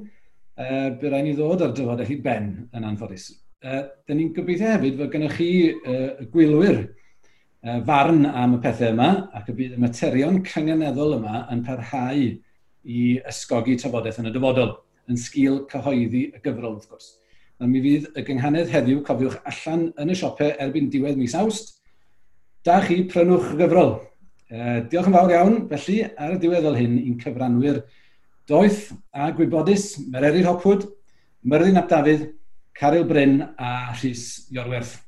uh, bydd rhaid ni ddod ar dyfod eich ben yn anffodus. Uh, Dyn ni'n gobeithio hefyd fod gennych chi uh, gwylwyr uh, farn am y pethau yma ac y bydd y materion cyngeneddol yma yn parhau i ysgogi trafodaeth yn y dyfodol yn sgil cyhoeddi y gyfrol wrth gwrs. Na mi fydd y gynghanedd heddiw cofiwch allan yn y siopau erbyn diwedd mis awst. Da chi prynwch y gyfrol. Uh, diolch yn fawr iawn, felly, ar y diwedd fel hyn, i'n cyfranwyr Doeth a gwybodus Mererid Hopwood, Myrddin Ap Dafydd, Caryl Bryn a Rhys Iorwerth.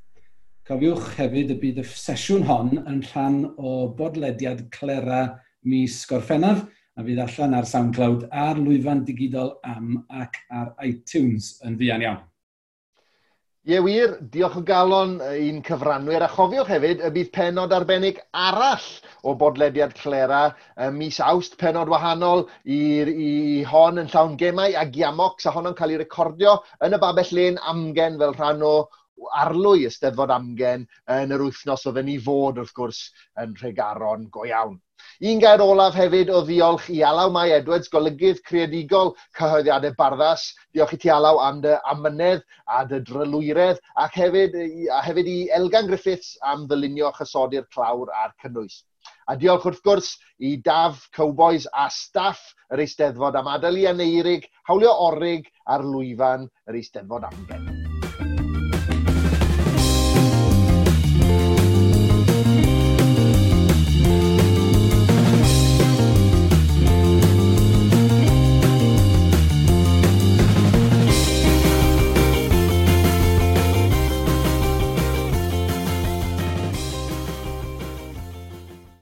Cofiwch hefyd y bydd y sesiwn hon yn rhan o bodlediad Clera mis Gorffennaf a fydd allan ar SoundCloud a'r lwyfan digidol am ac ar iTunes yn fuan iawn. Ie wir, diolch o galon i'n cyfranwyr a chofiwch hefyd y bydd penod arbennig arall o bodlediad Clera mis awst, penod wahanol i, i hon yn llawn gemau a giamox a honno'n cael ei recordio yn y babell len amgen fel rhan o arlwy Ysteddfod Amgen yn yr wythnos oedden ei fod wrth gwrs yn Rhegaron go iawn. Un gair olaf hefyd o ddiolch i Alaw Mai Edwards, golygydd creadigol cyhoeddiadau barddas. Diolch i ti Alaw am dy amynedd a dy drylwyredd ac hefyd, a hefyd i Elgan Griffiths am ddylunio chysodi'r clawr a'r cynnwys. A diolch wrth gwrs i Daf, Cowboys a staff yr Eisteddfod am adael i Aneirig, hawlio orig ar lwyfan yr Eisteddfod Amgen.